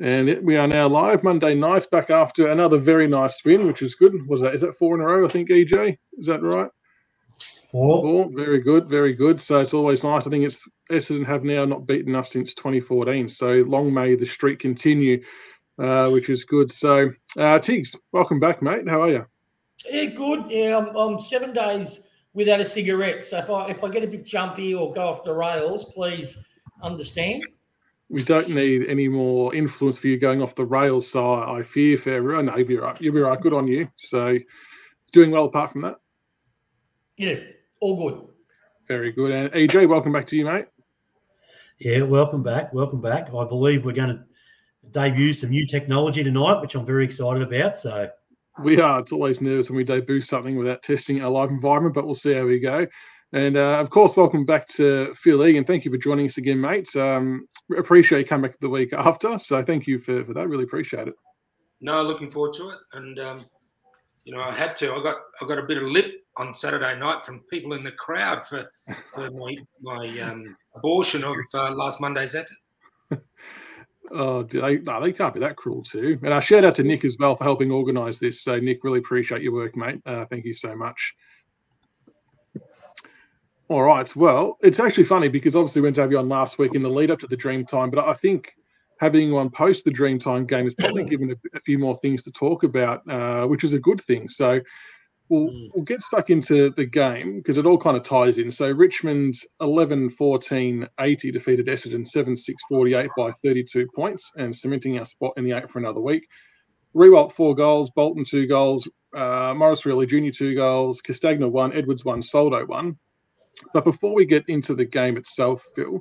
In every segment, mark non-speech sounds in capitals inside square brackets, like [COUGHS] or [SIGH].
And it, we are now live Monday night, back after another very nice spin, which is good. Was that? Is that four in a row? I think EJ. Is that right? Four. Four. Very good. Very good. So it's always nice. I think it's Essendon have now not beaten us since 2014. So long may the streak continue, uh, which is good. So uh, Tiggs, welcome back, mate. How are you? Yeah, good. Yeah, I'm, I'm seven days without a cigarette. So if I if I get a bit jumpy or go off the rails, please understand we don't need any more influence for you going off the rails. So I fear for everyone. Oh, no, you'll be right. You'll be right. Good on you. So doing well apart from that. Yeah, all good. Very good. And EJ, welcome back to you, mate. Yeah, welcome back. Welcome back. I believe we're going to debut some new technology tonight, which I'm very excited about. So we are. It's always nervous when we debut something without testing a live environment, but we'll see how we go. And uh, of course, welcome back to Phil Egan. Thank you for joining us again, mate. Um, appreciate you coming back the week after. So thank you for, for that. Really appreciate it. No, looking forward to it. And um, you know, I had to. I got I got a bit of lip on Saturday night from people in the crowd for for my my um, abortion of uh, last Monday's effort. [LAUGHS] Oh, they, no, they can't be that cruel too. And I shout out to Nick as well for helping organise this. So, Nick, really appreciate your work, mate. Uh, thank you so much. All right. Well, it's actually funny because obviously we went to have you on last week in the lead up to the Dreamtime, but I think having you on post the Dreamtime game has probably [CLEARS THROAT] given a, a, few more things to talk about, uh, which is a good thing. So we'll, mm. we'll get stuck into the game because it all kind of ties in. So Richmond's 11 14 80 defeated Essendon 7 6 48 by 32 points and cementing our spot in the eight for another week. Riewoldt four goals, Bolton two goals, uh, Maurice Rioli Jr. two goals, Castagna one, Edwards one, Soldo one. But before we get into the game itself, Phil,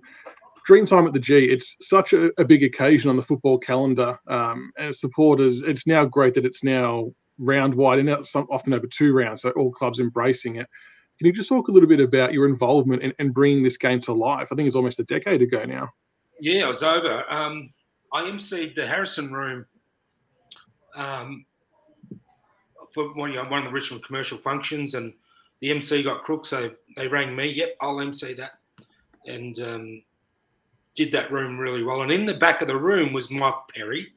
Dreamtime at the G, it's such a, a big occasion on the football calendar. Um, as supporters, it's now great that it's now round wide and it's often over two rounds, so all clubs embracing it. Can you just talk a little bit about your involvement in, in bringing this game to life? I think it's almost a decade ago now. Yeah, it was over. Um, I emceed the Harrison Room um, for one, one of the Richmond commercial functions, and the MC got crook, so they rang me. Yep, I'll MC that, and um, did that room really well. And in the back of the room was Mike Perry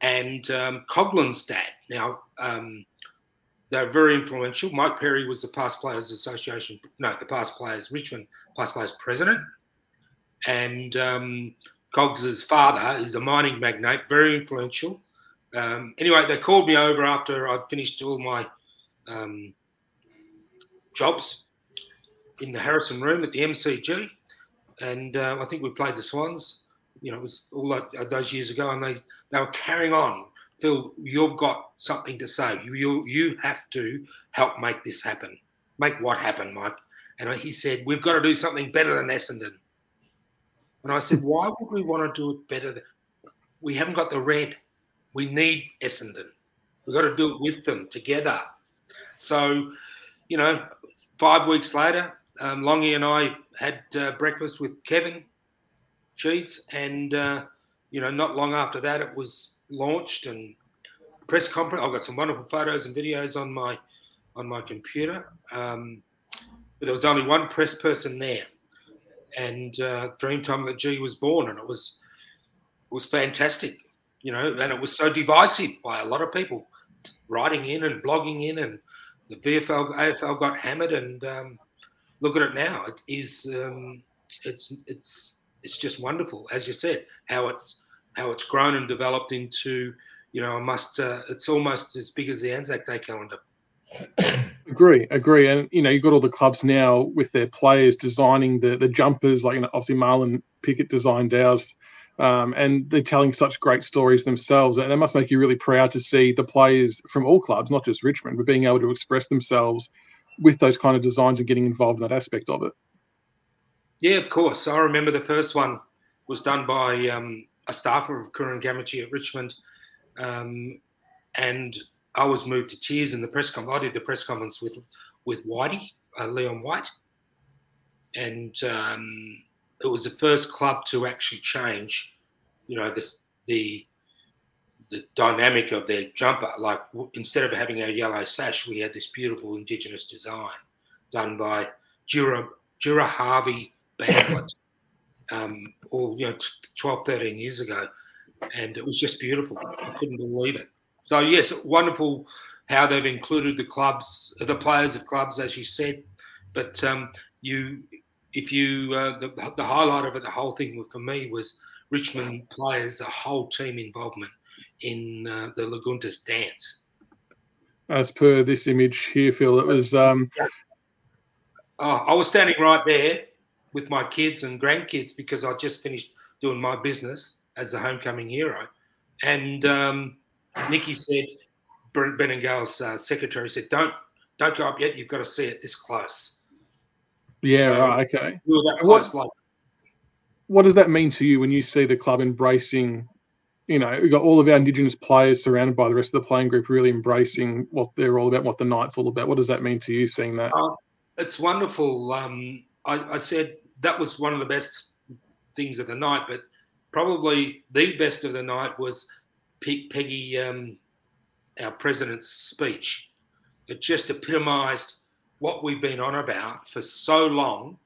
and um, Coughlan's dad. Now um, they're very influential. Mike Perry was the Past Players Association, no, the Past Players Richmond Past Players president, and um, Cogs's father is a mining magnate, very influential. Um, anyway, they called me over after I'd finished all my um, jobs in the Harrison room at the MCG, and uh, I think we played the Swans. You know, it was all uh, those years ago, and they they were carrying on. Phil, you've got something to say. You you you have to help make this happen. Make what happen, Mike? And he said, we've got to do something better than Essendon. And I said, why would we want to do it better? Than, we haven't got the red. We need Essendon. We've got to do it with them together. So, you know, five weeks later, um, Longy and I had uh, breakfast with Kevin Sheeds, and uh, you know, not long after that, it was launched and press conference. I've got some wonderful photos and videos on my on my computer. Um, but there was only one press person there, and uh, Dreamtime that G was born, and it was it was fantastic, you know, and it was so divisive by a lot of people writing in and blogging in and the VFL, AFL got hammered, and um, look at it now. It is, um, it's, it's, it's just wonderful, as you said, how it's, how it's grown and developed into, you know, a must. Uh, it's almost as big as the Anzac Day calendar. [COUGHS] agree, agree, and you know, you've got all the clubs now with their players designing the the jumpers, like you know, obviously Marlon Pickett designed ours. Um, and they're telling such great stories themselves. And it must make you really proud to see the players from all clubs, not just Richmond, but being able to express themselves with those kind of designs and getting involved in that aspect of it. Yeah, of course. I remember the first one was done by um, a staffer of Korin Gamadji at Richmond. Um, and I was moved to tears in the press conference. I did the press conference with with Whitey, uh, Leon White. And um, it was the first club to actually change, you know, this, the the dynamic of their jumper. Like instead of having a yellow sash, we had this beautiful indigenous design done by Jura Jura Harvey Bandlet, [LAUGHS] um, or you know, 12, 13 years ago. and it was just beautiful. I couldn't believe it. So yes, wonderful how they've included the clubs, the players of clubs, as you said. But um, you, if you, uh, the, the highlight of it, the whole thing for me was Richmond players, the whole team involvement in uh, the Laguntas dance. As per this image here, Phil, it was. Um... Oh, I was standing right there with my kids and grandkids because I just finished doing my business as the homecoming hero, and um, Nikki said, Benny Gale's uh, secretary said, "Don't don't go up yet. You've got to see it this close." Yeah, so right. Okay. We close, what, like, what does that mean to you when you see the club embracing? You know, we've got all of our Indigenous players surrounded by the rest of the playing group, really embracing what they're all about, what the night's all about. What does that mean to you, seeing that? Uh, it's wonderful. Um, I, I said that was one of the best things of the night, but probably the best of the night was Peggy, um, our president's speech. It just epitomised what we've been on about for so long.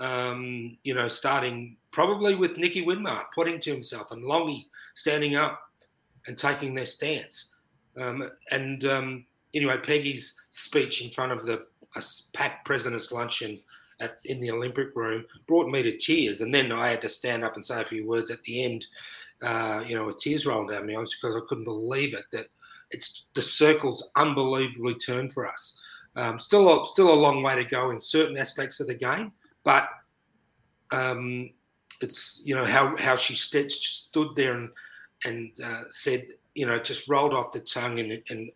Um, you know, starting probably with Nicky Winmar putting to himself and Longy standing up and taking their stance. Um, and um, anyway, Peggy's speech in front of the packed president's luncheon at, in the Olympic room brought me to tears. And then I had to stand up and say a few words at the end, uh, you know, with tears rolling down eyes because I couldn't believe it that it's the circles unbelievably turned for us. Um, still, a, still a long way to go in certain aspects of the game, but um, it's you know how how she st- stood there and and uh, said you know just rolled off the tongue and, and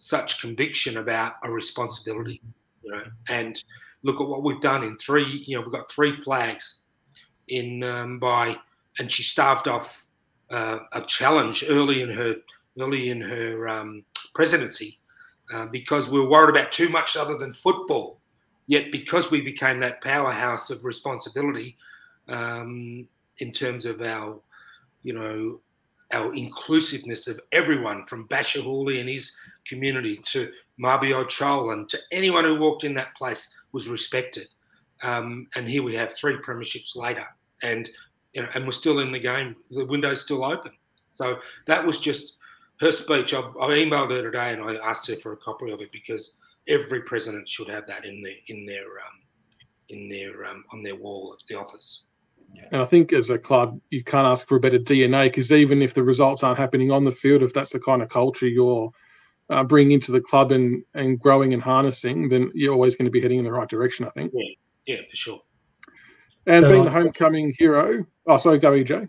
such conviction about a responsibility, you know, and look at what we've done in three. You know, we've got three flags in um, by, and she starved off uh, a challenge early in her early in her um, presidency uh, because we were worried about too much other than football. Yet, because we became that powerhouse of responsibility um, in terms of our, you know, our inclusiveness of everyone from Bachar Houli and his community to Mabior Chol and to anyone who walked in that place was respected. Um, and here we have three premierships later, and you know, and we're still in the game. The window's still open. So that was just her speech. I, I emailed her today and I asked her for a copy of it because every president should have that in their in their um, in their um, on their wall at the office. And I think as a club, you can't ask for a better DNA because even if the results aren't happening on the field, if that's the kind of culture you're uh, bringing into the club and, and growing and harnessing, then you're always going to be heading in the right direction, I think. Yeah, yeah for sure. And being the homecoming hero. Oh, sorry, go EJ.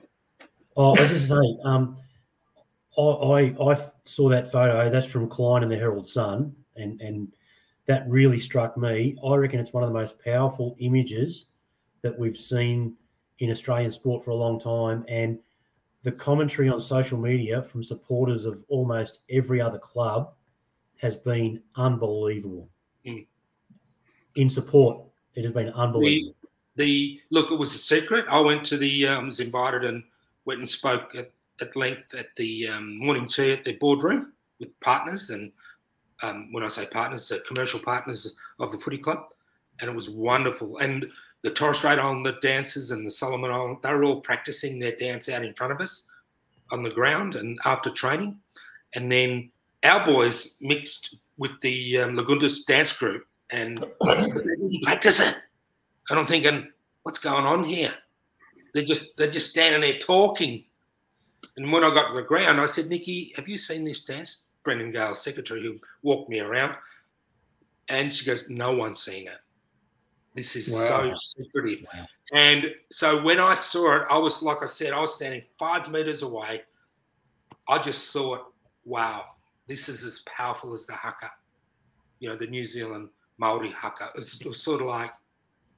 Oh, I was just saying, um, I, I, I saw that photo. That's from Klein and the Herald Sun, and and that really struck me. I reckon it's one of the most powerful images that we've seen in Australian sport for a long time, and the commentary on social media from supporters of almost every other club has been unbelievable. Mm. In support, it has been unbelievable. The, the, look, it was a secret. I went to the um, was invited and went and spoke at, at length at the um, morning tea at their boardroom with partners and um, when I say partners, uh, commercial partners of the footy club, and it was wonderful. And the Torres Strait Islander dancers and the Solomon Island, they were all practicing their dance out in front of us on the ground and after training. And then our boys mixed with the um, Laguntas dance group and [COUGHS] practice it. And I'm thinking, what's going on here? They're just they're just standing there talking. And when I got to the ground, I said, Nikki, have you seen this dance? Brendan Gale's secretary who walked me around. And she goes, No one's seen it. This is wow. so secretive. Wow. And so when I saw it, I was like I said, I was standing five meters away. I just thought, wow, this is as powerful as the haka, you know, the New Zealand Maori haka. It was, it was sort of like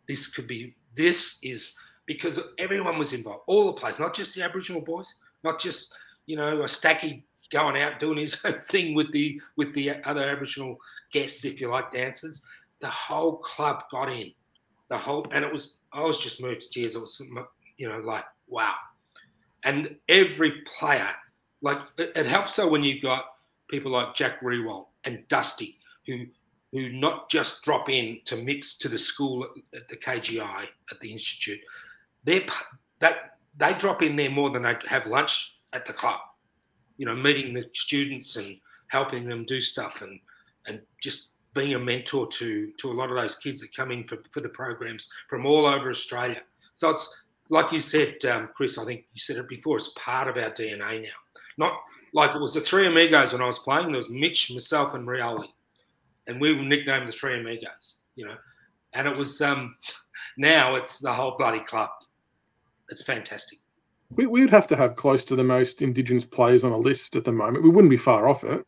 this could be. This is because everyone was involved, all the players, not just the Aboriginal boys, not just you know a Stacky going out doing his [LAUGHS] own thing with the with the other Aboriginal guests, if you like, dancers. The whole club got in the whole, and it was, I was just moved to tears. It was, you know, like, wow. And every player, like, it, it helps so when you've got people like Jack Riewoldt and Dusty, who, who not just drop in to mix to the school at, at the KGI at the institute. They're that they drop in there more than they have lunch at the club. You know, meeting the students and helping them do stuff and and just being a mentor to to a lot of those kids that come in for, for the programs from all over Australia. So it's like you said, um, Chris. I think you said it before. It's part of our DNA now. Not like it was the three amigos when I was playing. There was Mitch, myself, and Rioli, and we were nicknamed the three amigos. You know, and it was um, [LAUGHS] now it's the whole bloody club. It's fantastic. We, we'd have to have close to the most Indigenous players on a list at the moment. We wouldn't be far off it.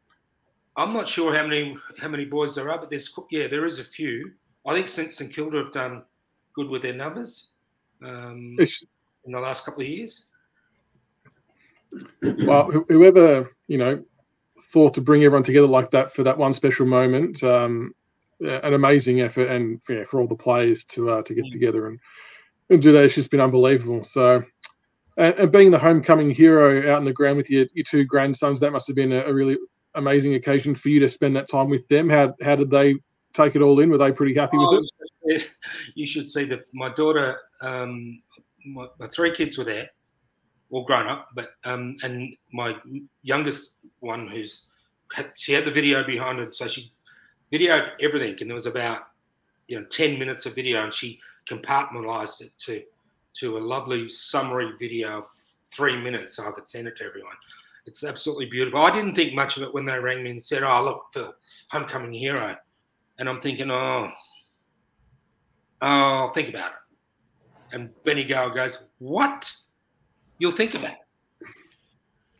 I'm not sure how many how many boys there are, but there's yeah, there is a few. I think since St Kilda have done good with their numbers um, in the last couple of years. Well, whoever you know thought to bring everyone together like that for that one special moment, um, an amazing effort, and yeah, for all the players to uh, to get mm. together and, and do that, it's just been unbelievable. So, and, and, being the homecoming hero out in the ground with your, your two grandsons, that must have been a, a really amazing occasion for you to spend that time with them. How how did they take it all in? Were they pretty happy oh, with it? You should see [LAUGHS] that my daughter, um, my, my, three kids were there, all grown up, but um, and my youngest one, who's she had the video behind her, so she videoed everything, and there was about you know ten minutes of video, and she compartmentalized it to to a lovely summary video of three minutes, so I could send it to everyone. It's absolutely beautiful. I didn't think much of it when they rang me and said, "Oh, look, Phil, homecoming hero," and I'm thinking, "Oh, oh, I'll think about it." And Benny Gale goes, "What? You'll think about it."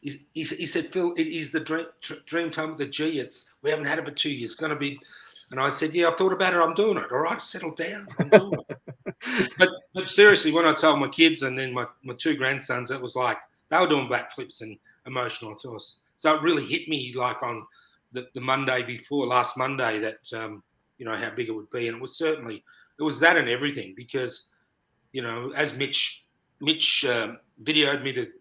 He, he, he said, "Phil, it is the dream, dream time of the G. It's we haven't had it for two years. It's going to be." And I said, "Yeah, I've thought about it. I'm doing it. All right, settle down. I'm doing it." [LAUGHS] but but seriously, when I told my kids and then my, my two grandsons, it was like they were doing backflips and emotional thoughts. So it really hit me like on the, the Monday before last Monday that um, you know how big it would be, and it was certainly it was that and everything because you know as Mitch Mitch um, videoed me the,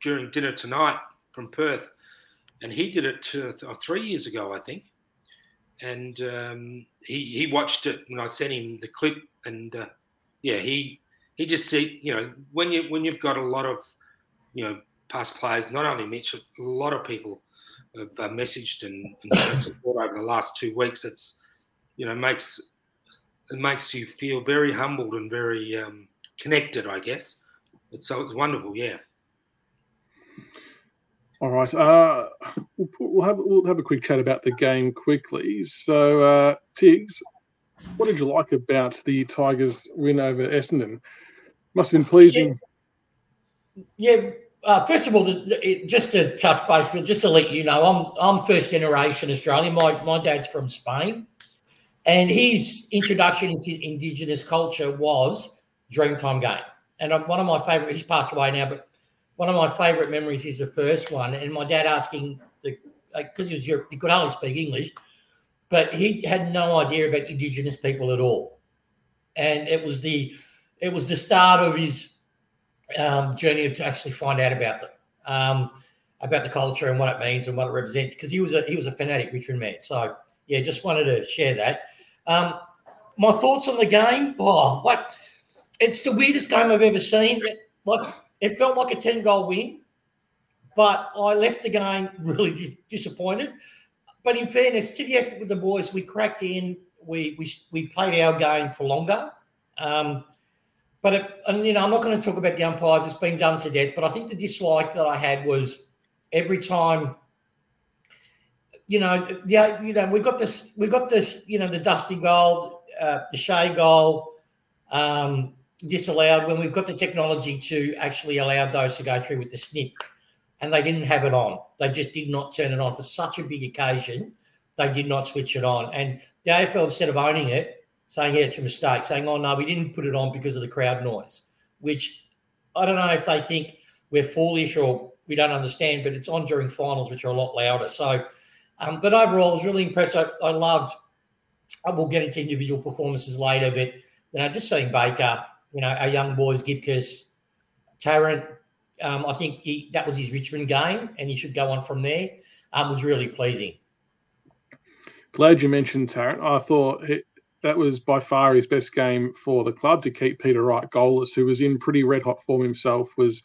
during dinner tonight from Perth, and he did it two, uh, three years ago, I think, and um, he he watched it when I sent him the clip, and uh, yeah, he he just see you know when you when you've got a lot of you know past players, not only Mitch, a lot of people have uh, messaged and, and [COUGHS] support over the last two weeks. It's you know makes it makes you feel very humbled and very um, connected, I guess. It's, so it's wonderful, yeah. All right, uh, we'll, put, we'll, have we'll have a quick chat about the game quickly. So, uh, Tiggs, what did you like about the Tigers' win over Essendon? Must have been pleasing. Yeah, yeah uh, first of all, just to touch base, just to let you know, I'm I'm first generation Australian. My my dad's from Spain, and his introduction into Indigenous culture was Dreamtime Game. And one of my favorite, he's passed away now, but one of my favorite memories is the first one. And my dad asking the because he was Europe, he could hardly speak English, but he had no idea about Indigenous people at all, and it was the it was the start of his um, journey to actually find out about them, um, about the culture and what it means and what it represents. Because he was a he was a fanatic Richmond man. So yeah, just wanted to share that. Um, my thoughts on the game. Oh, what? It's the weirdest game I've ever seen. It, like it felt like a ten goal win, but I left the game really disappointed. But in fairness to the effort with the boys, we cracked in. We we we played our game for longer. Um, but it, and you know, I'm not going to talk about the umpires. It's been done to death. But I think the dislike that I had was every time. You know, yeah, you know, we got this, we got this, you know, the Dusty goal, uh, the Shea goal, um, disallowed when we've got the technology to actually allow those to go through with the Snicko, and they didn't have it on. They just did not turn it on for such a big occasion. They did not switch it on, and the AFL instead of owning it saying, yeah, it's a mistake, saying, oh, no, we didn't put it on because of the crowd noise, which I don't know if they think we're foolish or we don't understand, but it's on during finals, which are a lot louder. So, um, but overall, I was really impressed. I, I loved, I will get into individual performances later, but, you know, just seeing Baker, you know, our young boys, Gibcus, Tarrant, um, I think he, that was his Richmond game and he should go on from there. Um, was really pleasing. Glad you mentioned Tarrant. I thought that was by far his best game for the club to keep Peter Wright goalless, who was in pretty red hot form himself, was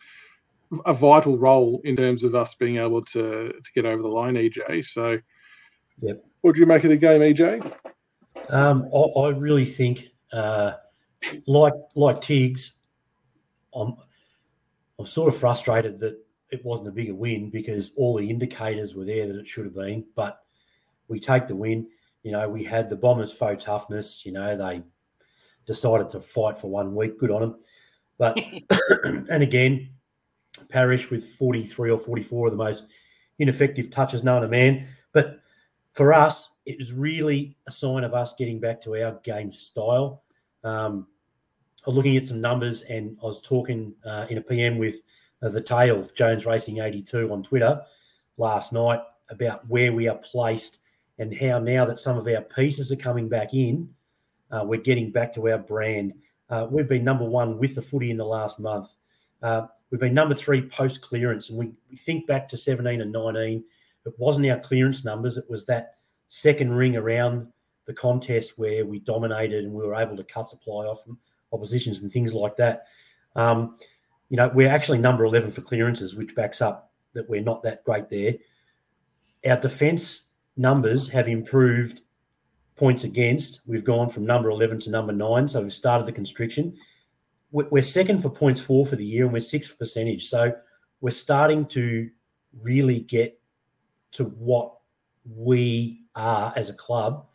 a vital role in terms of us being able to to get over the line, EJ. So, yep. What do you make of the game, EJ? Um, I, I, really think, uh, like like Tiggs, I'm I'm sort of frustrated that it wasn't a bigger win because all the indicators were there that it should have been. But we take the win. You know, we had the Bombers' faux toughness. You know, they decided to fight for one week. Good on them. But [LAUGHS] [CLEARS THROAT] and again, Parish with 43 or 44 of the most ineffective touches known to man. But for us, it was really a sign of us getting back to our game style. Um, looking at some numbers and I was talking uh, in a PM with uh, the tail, Jones Racing 82 on Twitter last night about where we are placed and how now that some of our pieces are coming back in, uh, we're getting back to our brand. Uh, we've been number one with the footy in the last month. Uh, we've been number three post clearance, and we, we, think back to 17 and 19. It wasn't our clearance numbers; it was that second ring around the contest where we dominated and we were able to cut supply off oppositions and things like that. Um, you know, we're actually number 11 for clearances, which backs up that we're not that great there. Our defence numbers have improved points against. We've gone from number 11 to number nine. So we've started the constriction. We're second for points for for the year and we're sixth percentage. So we're starting to really get to what we are as a club,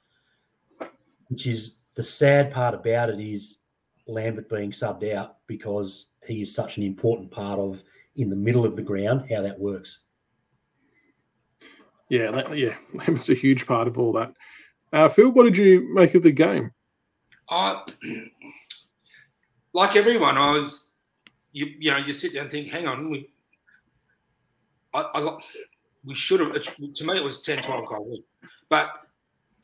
which is the sad part about it is Lambert being subbed out because he is such an important part of in the middle of the ground how that works. Yeah, that, yeah, [LAUGHS] Lambert's a huge part of all that. Uh, Phil, what did you make of the game? I, [CLEARS THROAT] like everyone, I was, you, you know, you sit there and think, hang on, we, I, I we should have. To me, it was 10, 12 goal win, but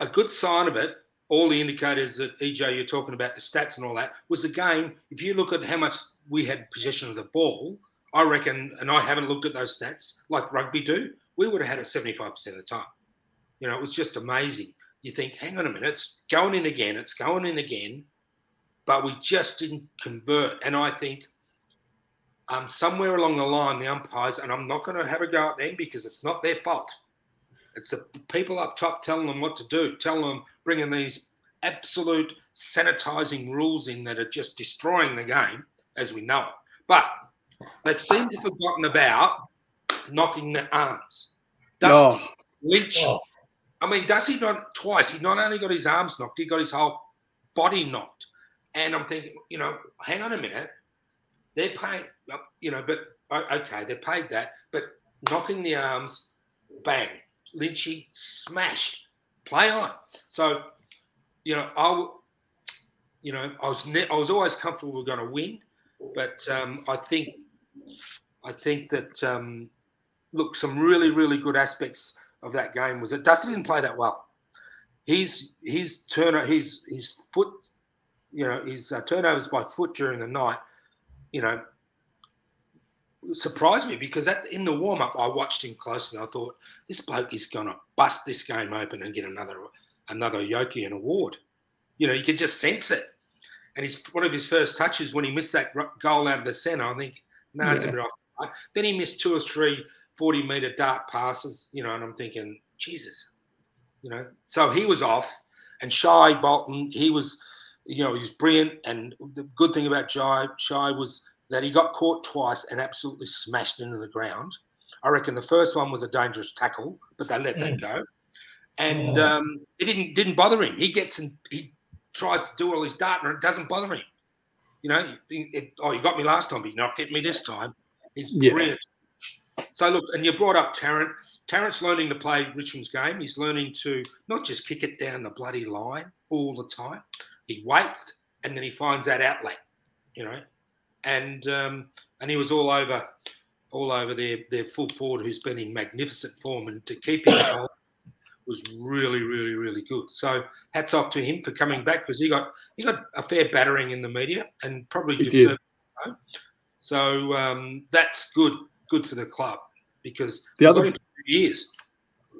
a good sign of it. All the indicators that EJ you're talking about, the stats and all that, was game. If you look at how much we had possession of the ball, I reckon, and I haven't looked at those stats like rugby do, we would have had it 75% of the time. You know, it was just amazing you think, hang on a minute, it's going in again, it's going in again, but we just didn't convert. And I think um, somewhere along the line, the umpires, and I'm not going to have a go at them because it's not their fault. It's the people up top telling them what to do, telling them, bringing these absolute sanitizing rules in that are just destroying the game as we know it. But they've seemed to have forgotten about knocking the arms. Dusty, oh. Lynch, oh. I mean, does he not twice? He not only got his arms knocked, he got his whole body knocked. And I'm thinking, you know, hang on a minute. They're paying, you know, but okay, they're paid that, but knocking the arms, bang, Lynchy smashed. Play on. So, you know, I, you know, I was ne- I was always comfortable we're going to win, but um, I think, I think that um, look, some really really good aspects of that game was that Dustin didn't play that well. His his turner his his foot, you know, his uh, turnovers by foot during the night, you know, surprised me because at, in the warm up I watched him closely and I thought this bloke is going to bust this game open and get another another Yiooken award. You know, you could just sense it. And his one of his first touches when he missed that goal out of the centre, I think, no, yeah. then he missed two or three 40 meter dart passes, you know, and I'm thinking, Jesus, you know. So he was off, and Shai Bolton, he was, you know, he was brilliant. And the good thing about Shai, Shai was that he got caught twice and absolutely smashed into the ground. I reckon the first one was a dangerous tackle, but they let that mm. go, and oh. um, it didn't didn't bother him. He gets and he tries to do all his dart, and it doesn't bother him. You know, it, it, oh, you got me last time, but you're not getting me this time. He's brilliant. So look, and you brought up Tarrant. Tarrant's learning to play Richmond's game. He's learning to not just kick it down the bloody line all the time. He waits and then he finds that outlet, you know. And um, and he was all over, all over their their full forward, who's been in magnificent form, and to keep him [COUGHS] was really, really, really good. So hats off to him for coming back because he got he got a fair battering in the media and probably deserved. So um, that's good good for the club because the other years.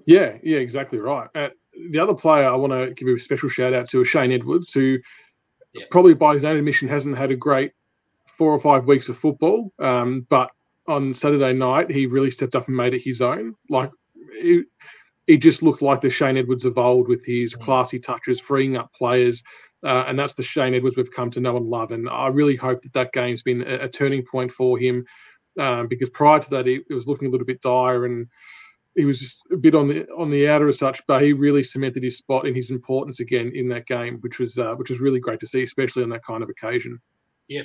Yeah, yeah, exactly right. Uh, the other player I want to give a special shout out to is Shane Edwards, who yeah. probably by his own admission hasn't had a great four or five weeks of football. Um, but on Saturday night, he really stepped up and made it his own. Like he, he just looked like the Shane Edwards of old with his classy touches, freeing up players. Uh, and that's the Shane Edwards we've come to know and love. And I really hope that that game's been a, a turning point for him um, because prior to that, it, it was looking a little bit dire and he was just a bit on the on the outer as such, but he really cemented his spot and his importance again in that game, which was uh, which was really great to see, especially on that kind of occasion. Yeah,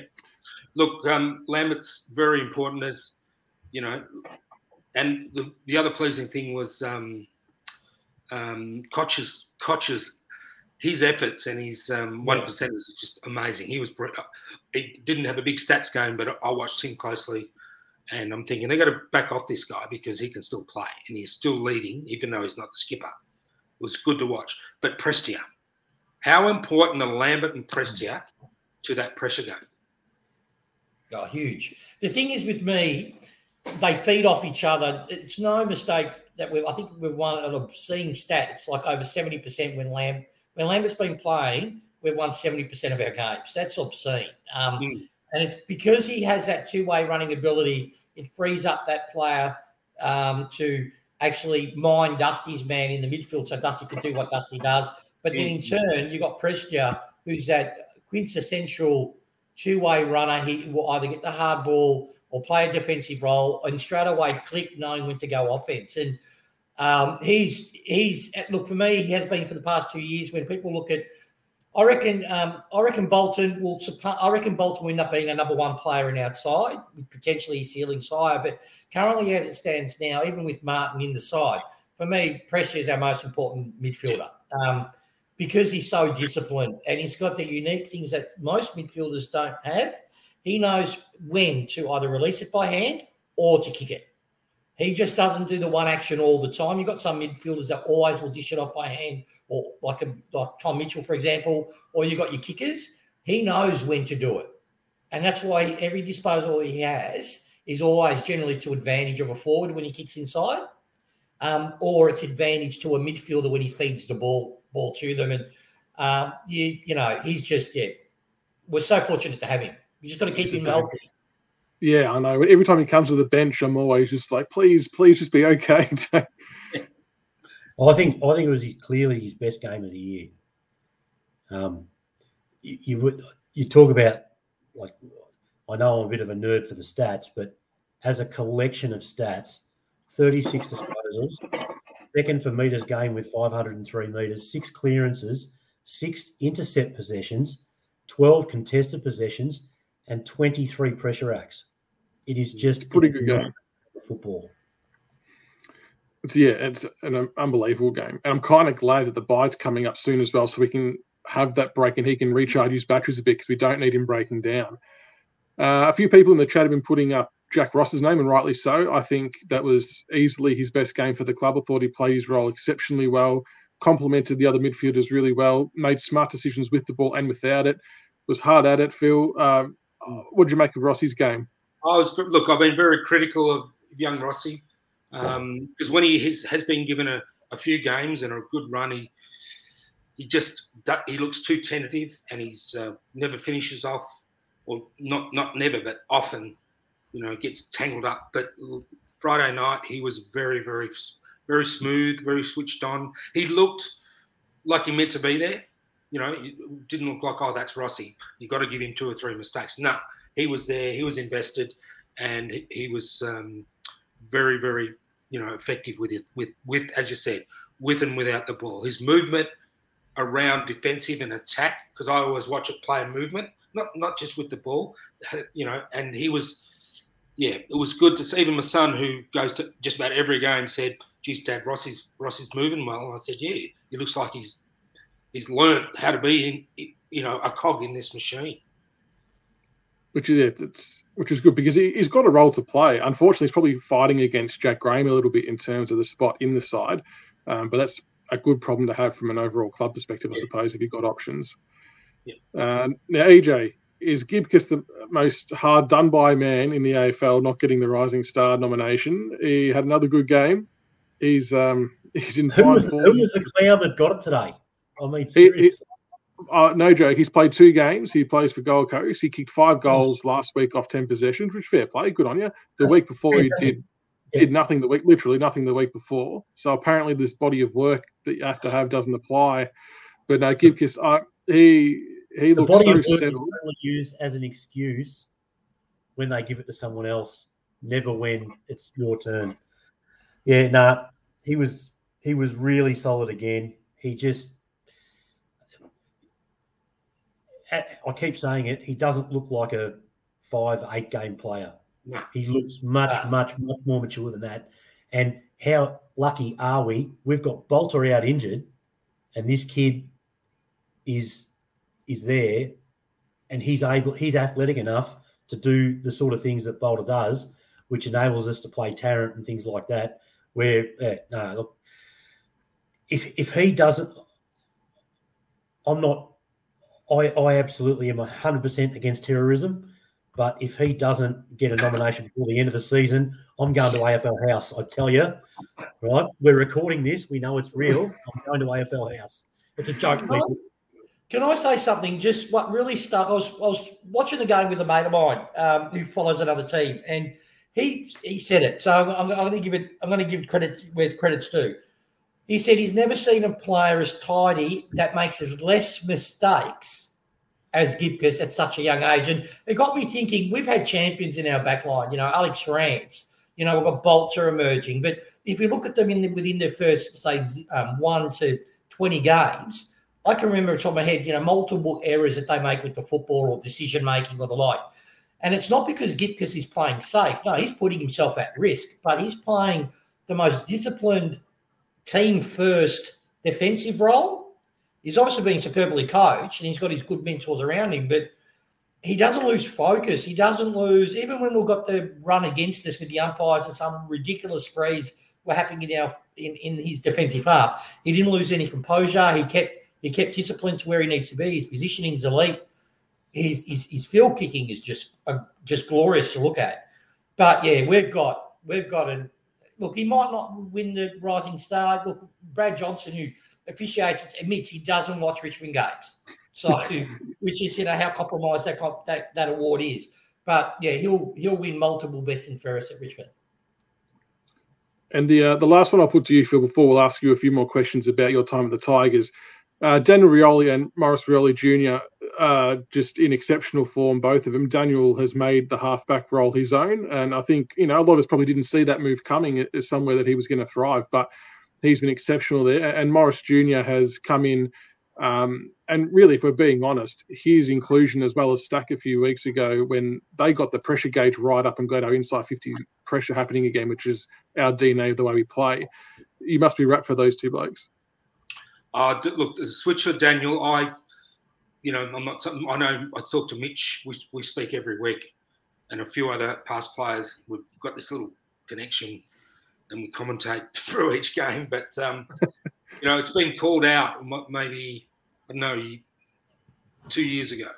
look, um, Lambert's very important as you know, and the, the other pleasing thing was um, um, Cotch's Cotch's his efforts and his um, one percent is just amazing. He was he didn't have a big stats game, but I watched him closely and I'm thinking they've got to back off this guy because he can still play and he's still leading, even though he's not the skipper. It was good to watch. But Prestia, how important are Lambert and Prestia to that pressure game? Oh, huge. The thing is with me, they feed off each other. It's no mistake that we I think we've won an obscene stat. It's like over 70% when Lamb when Lambert's been playing, we've won 70% of our games. That's obscene. Um, mm. And it's because he has that two way running ability, it frees up that player um, to actually mine Dusty's man in the midfield so Dusty can do what Dusty does. But then in turn, you've got Prestia, who's that quintessential two way runner. He will either get the hard ball or play a defensive role and straight away click knowing when to go offense. And um, he's he's look for me, he has been for the past two years when people look at I reckon. Um, I reckon Bolton will. I reckon Bolton will end up being a number one player in outside, potentially ceilings higher. But currently, as it stands now, even with Martin in the side, for me, Prestia is our most important midfielder um, because he's so disciplined and he's got the unique things that most midfielders don't have. He knows when to either release it by hand or to kick it. He just doesn't do the one action all the time. You've got some midfielders that always will dish it off by hand, or like a like Tom Mitchell, for example, or you've got your kickers. He knows when to do it. And that's why every disposal he has is always generally to advantage of a forward when he kicks inside, um, or it's advantage to a midfielder when he feeds the ball ball to them. And um, you you know he's just yeah, we're so fortunate to have him. You just got to keep him healthy. Yeah, I know. Every time he comes to the bench, I'm always just like, please, please, just be okay. [LAUGHS] well, I think I think it was clearly his best game of the year. Um, you, you would you talk about like I know I'm a bit of a nerd for the stats, but as a collection of stats, 36 disposals, second for meters gained with 503 meters, six clearances, six intercept possessions, 12 contested possessions, and 23 pressure acts. It is just pretty good game. Football. It's yeah, it's an unbelievable game, and I'm kind of glad that the bye's coming up soon as well, so we can have that break and he can recharge his batteries a bit because we don't need him breaking down. Uh, a few people in the chat have been putting up Jack Ross's name, and rightly so. I think that was easily his best game for the club. I thought he played his role exceptionally well, complemented the other midfielders really well, made smart decisions with the ball and without it. Was hard at it, Phil. Um, what did you make of Rossi's game? I was look. I've been very critical of young Rossi because um, when he has, has been given a, a, few games and a good run, he he just he looks too tentative and he's uh, never finishes off, or not not never, but often, you know, gets tangled up. But Friday night he was very very very smooth, very switched on. He looked like he meant to be there. You know, it didn't look like, oh, that's Rossi. You've got to give him two or three mistakes. No, he was there. He was invested, and he was um, very, very, you know, effective with it. With, with as you said, with and without the ball. His movement around defensive and attack, because I always watch it player movement, not not just with the ball, [LAUGHS] you know. And he was, yeah, it was good to see. Even my son, who goes to just about every game, said, "Geez, Dad, Rossi's Rossi's moving well." And I said, "Yeah, he looks like he's he's learnt how to be in, you know, a cog in this machine. Which is it. It's which is good because he, has got a role to play. Unfortunately, he's probably fighting against Jack Graham a little bit in terms of the spot in the side, um, but that's a good problem to have from an overall club perspective, I suppose, if you've got options. Yeah. Uh, now, EJ, is Gibcus the most hard done by man in the AFL, not getting the Rising Star nomination? He had another good game. He's um, [LAUGHS] he's in who was, who was the clown that got it today? I mean, seriously. Uh, no joke. He's played two games. He plays for Gold Coast. He kicked five goals last week off ten possessions, which fair play, good on you. The week before he did did nothing the week, literally nothing the week before. So apparently this body of work that you have to have doesn't apply. But no, Gibcus, uh, he he The looks body so of work is settled. used as an excuse when they give it to someone else, never when it's your turn. Yeah, nah, he was he was really solid again. He just I keep saying it, he doesn't look like a five, eight game player. No. He looks much, Ah. much, much more mature than that. And how lucky are we? We've got Balta out injured, and this kid is is there, and he's able, he's athletic enough to do the sort of things that Balta does, which enables us to play Tarrant and things like that. Where eh, no, look, if if he doesn't, I'm not. I I absolutely am hundred percent against terrorism. But if he doesn't get a nomination before the end of the season, I'm going to AFL House. I tell you, right? We're recording this. We know it's real. I'm going to AFL House. It's a joke. People. Can I say something? Just what really stuck. I was, I was watching the game with a mate of mine um, who follows another team, and he he said it. So I'm, I'm going to give it. I'm going to give credit where credit's due. He said he's never seen a player as tidy that makes as less mistakes as Gibcus at such a young age. And it got me thinking. We've had champions in our back line. You know, Alex Rance. You know, we've got Balta emerging. But if you look at them in the, within their first, say, um, one to twenty games. I can remember top of my head, you know, multiple errors that they make with the football or decision making or the like. And it's not because Gibcus is playing safe. No, he's putting himself at risk, but he's playing the most disciplined team first defensive role. He's obviously been superbly coached and he's got his good mentors around him, but he doesn't lose focus. He doesn't lose, even when we've got the run against us with the umpires and some ridiculous frees were happening in our in, in his defensive half. He didn't lose any composure. He kept he kept discipline to where he needs to be. His positioning is elite. His, his, his field kicking is just uh, just glorious to look at. But yeah, we've got we've got an look. He might not win the Rising Star. Look, Brad Johnson, who officiates, admits he doesn't watch Richmond games. So, [LAUGHS] which is you know how compromised that that that award is. But yeah, he'll he'll win multiple best and fairest at Richmond. And the uh, the last one I'll put to you, Phil, before we'll ask you a few more questions about your time at the Tigers. Uh, Daniel Rioli and Maurice Rioli Jr. Uh, just in exceptional form, both of them. Daniel has made the halfback role his own, and I think you know a lot of us probably didn't see that move coming as somewhere that he was going to thrive, but he's been exceptional there. And Maurice Jr. has come in, um, and really, if we're being honest, his inclusion as well as Stack a few weeks ago when they got the pressure gauge right up and got our inside fifty pressure happening again, which is our DNA of the way we play. You must be wrapped for those two blokes. Uh, look, the switch for Daniel, I, you know, I'm not something. I know. I talk to Mitch. We, we speak every week, and a few other past players. We've got this little connection, and we commentate [LAUGHS] through each game. But um, you know, it's been called out. Maybe I don't know, two years ago.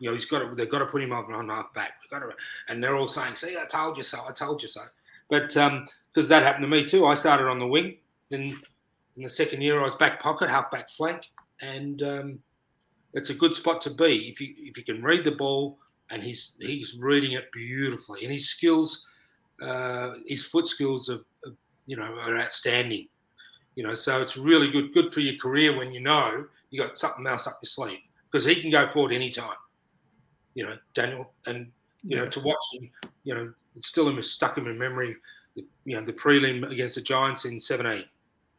You know, he's got to. They've got to put him up on half back. We've got to, and they're all saying, "See, I told you so. I told you so." But because that happened to me too, I started on the wing. Then in the second year, I was back pocket, half back flank, and um, it's a good spot to be if you if you can read the ball and he's he's reading it beautifully, and his skills, uh, his foot skills are, are you know are outstanding. You know, so it's really good good for your career when you know you got something else up your sleeve because he can go forward anytime. You know, Daniel, and you know to watch him, you know, it's still in, stuck in my memory. You know, the prelim against the Giants in '17.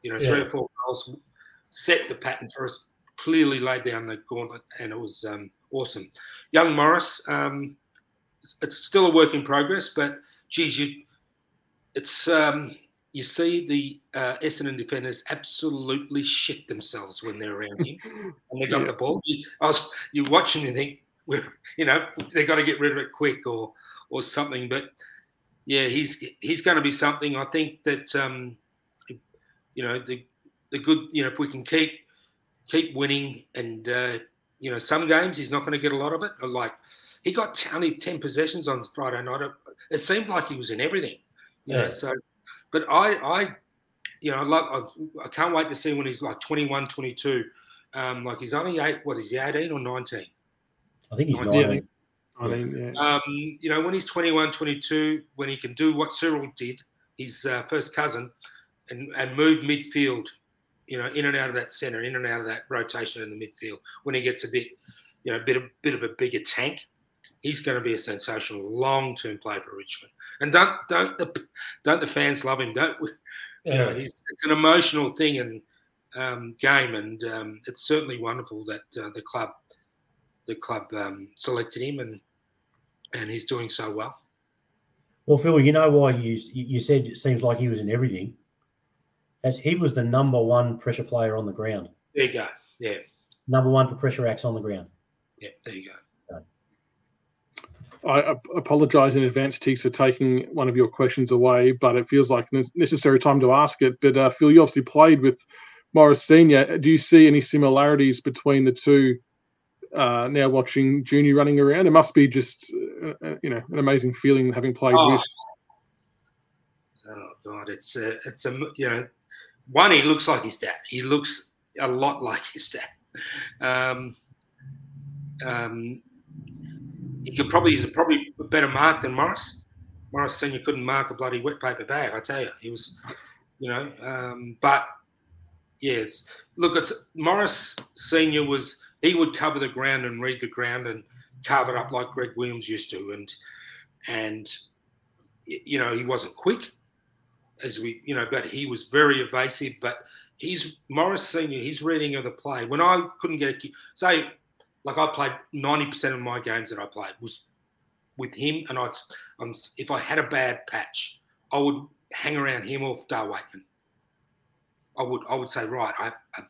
You know, three Yeah. or four goals set the pattern for us. Clearly laid down the gauntlet, and it was um, awesome. Young Maurice, um, it's- it's still a work in progress, but geez, you, it's um, you see the uh, Essendon defenders absolutely shit themselves when they're around him, [LAUGHS] and they got Yeah. the ball. You, I was you watch him and think, you know, they've got to get rid of it quick or or something. But yeah, he's he's going to be something. I think that um, you know the the good. You know, if we can keep keep winning, and uh, you know, some games he's not going to get a lot of it. Like he got only ten possessions on Friday night. It seemed like he was in everything. You know, Yeah. so. But I, I, you know, I love. I, I can't wait to see when he's like 21, 22, Um, like he's only eight. What is he? Eighteen or nineteen? I think he's 19. 19. I mean, yeah. Um, you know, when he's 21, 22, when he can do what Cyril did, his uh, first cousin, and, and move midfield, you know, in and out of that centre, in and out of that rotation in the midfield, when he gets a bit, you know, a bit of, bit of a bigger tank, he's going to be a sensational long-term player for Richmond. And don't don't the don't the fans love him? Don't we? You know, Yeah. it's an emotional thing and um, game, and um, it's certainly wonderful that uh, the club the club um, selected him, and and he's doing so well. Well, Phil, you know why you you said it seems like he was in everything. As he was the number one pressure player on the ground, There you go. Yeah, number one for pressure acts on the ground. yeah. There you go. I apologize in advance, Teeks, for taking one of your questions away, but it feels like the necessary time to ask it. But uh, Phil, you obviously played with Maurice Senior. Do you see any similarities between the two? Uh, now watching Junior running around, it must be just uh, uh, you know an amazing feeling having played Oh. with. Oh God, it's a, it's a you know, one he looks like his dad. He looks a lot like his dad. Um, um, he could probably he's probably a better mark than Maurice. Maurice Senior couldn't mark a bloody wet paper bag. I tell you, he was, you know. Um, but yes, look, it's Maurice Senior was he would cover the ground and read the ground and carve it up like Greg Williams used to, and and you know he wasn't quick as we you know, but he was very evasive. But he's Maurice Senior. His reading of the play when I couldn't get a say like I played ninety percent of my games that I played was with him, and I'd um, if I had a bad patch, I would hang around him or Dale Weightman. I would I would say right, I I,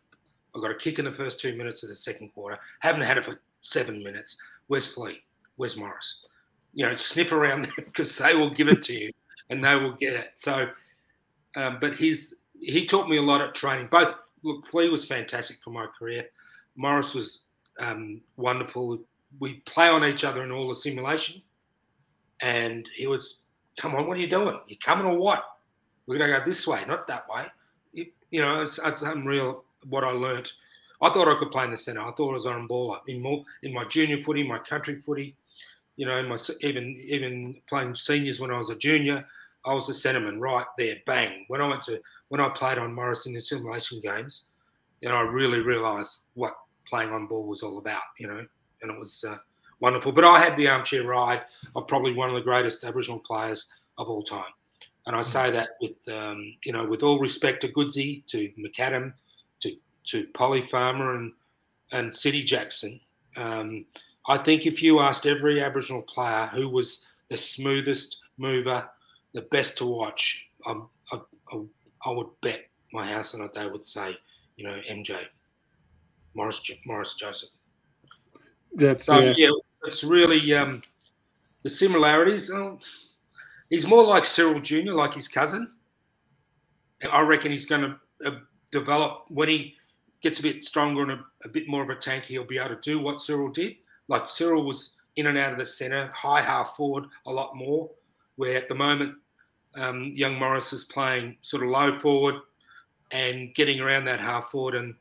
I got a kick in the first two minutes of the second quarter. Haven't had it for seven minutes. Where's Flea? Where's Maurice? You know, sniff around [LAUGHS] because they will give it to you and they will get it. So, um, but his he taught me a lot at training. Both look, Flea was fantastic for my career. Maurice was um, wonderful. We play on each other in all the simulation, and he was, "Come on, what are you doing? You coming or what? We're gonna go this way, not that way." You, you know, it's, it's unreal what I learnt. I thought I could play in the centre. I thought I was on baller in more in my junior footy, my country footy. You know, my even even playing seniors when I was a junior, I was a centreman right there, bang. When I went to when I played on Maurice in the simulation games, you know, I really realised what playing on ball was all about. You know, and it was uh, wonderful. But I had the armchair ride of probably one of the greatest Aboriginal players of all time, and I say that with um, you know with all respect to Goodsey, to McAdam, to to Polly Farmer and and Syd Jackson. Um, I think if you asked every Aboriginal player who was the smoothest mover, the best to watch, I, I, I, would bet my house on it. They would say, you know, MJ, Maurice, Maurice Joseph. That's So yeah. yeah, it's really um, the similarities. Oh, he's more like Cyril Junior, like his cousin. And I reckon he's going to uh, develop when he gets a bit stronger and a, a bit more of a tank. He'll be able to do what Cyril did. Like Cyril was in and out of the centre, high half forward a lot more. Where at the moment, um, young Maurice is playing sort of low forward and getting around that half forward, and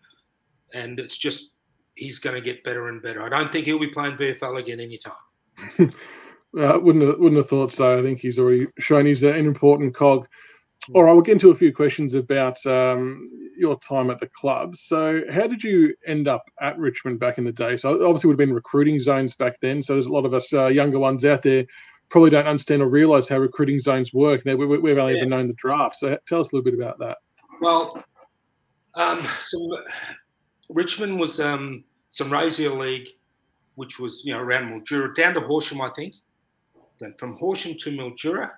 and it's just he's going to get better and better. I don't think he'll be playing VFL again anytime. [LAUGHS] Uh, wouldn't have, wouldn't have thought so. I think he's already shown he's an important cog. All right, we'll get into a few questions about um, your time at the club. So, how did you end up at Richmond back in the day? So, obviously, would have been recruiting zones back then. So, there's a lot of us uh, younger ones out there probably don't understand or realise how recruiting zones work. Now, we, we've only ever known the draft. So, tell us a little bit about that. Well, um, so Richmond was um, Sunraysia League, which was you know around Mildura down to Horsham, I think. Then from Horsham to Mildura,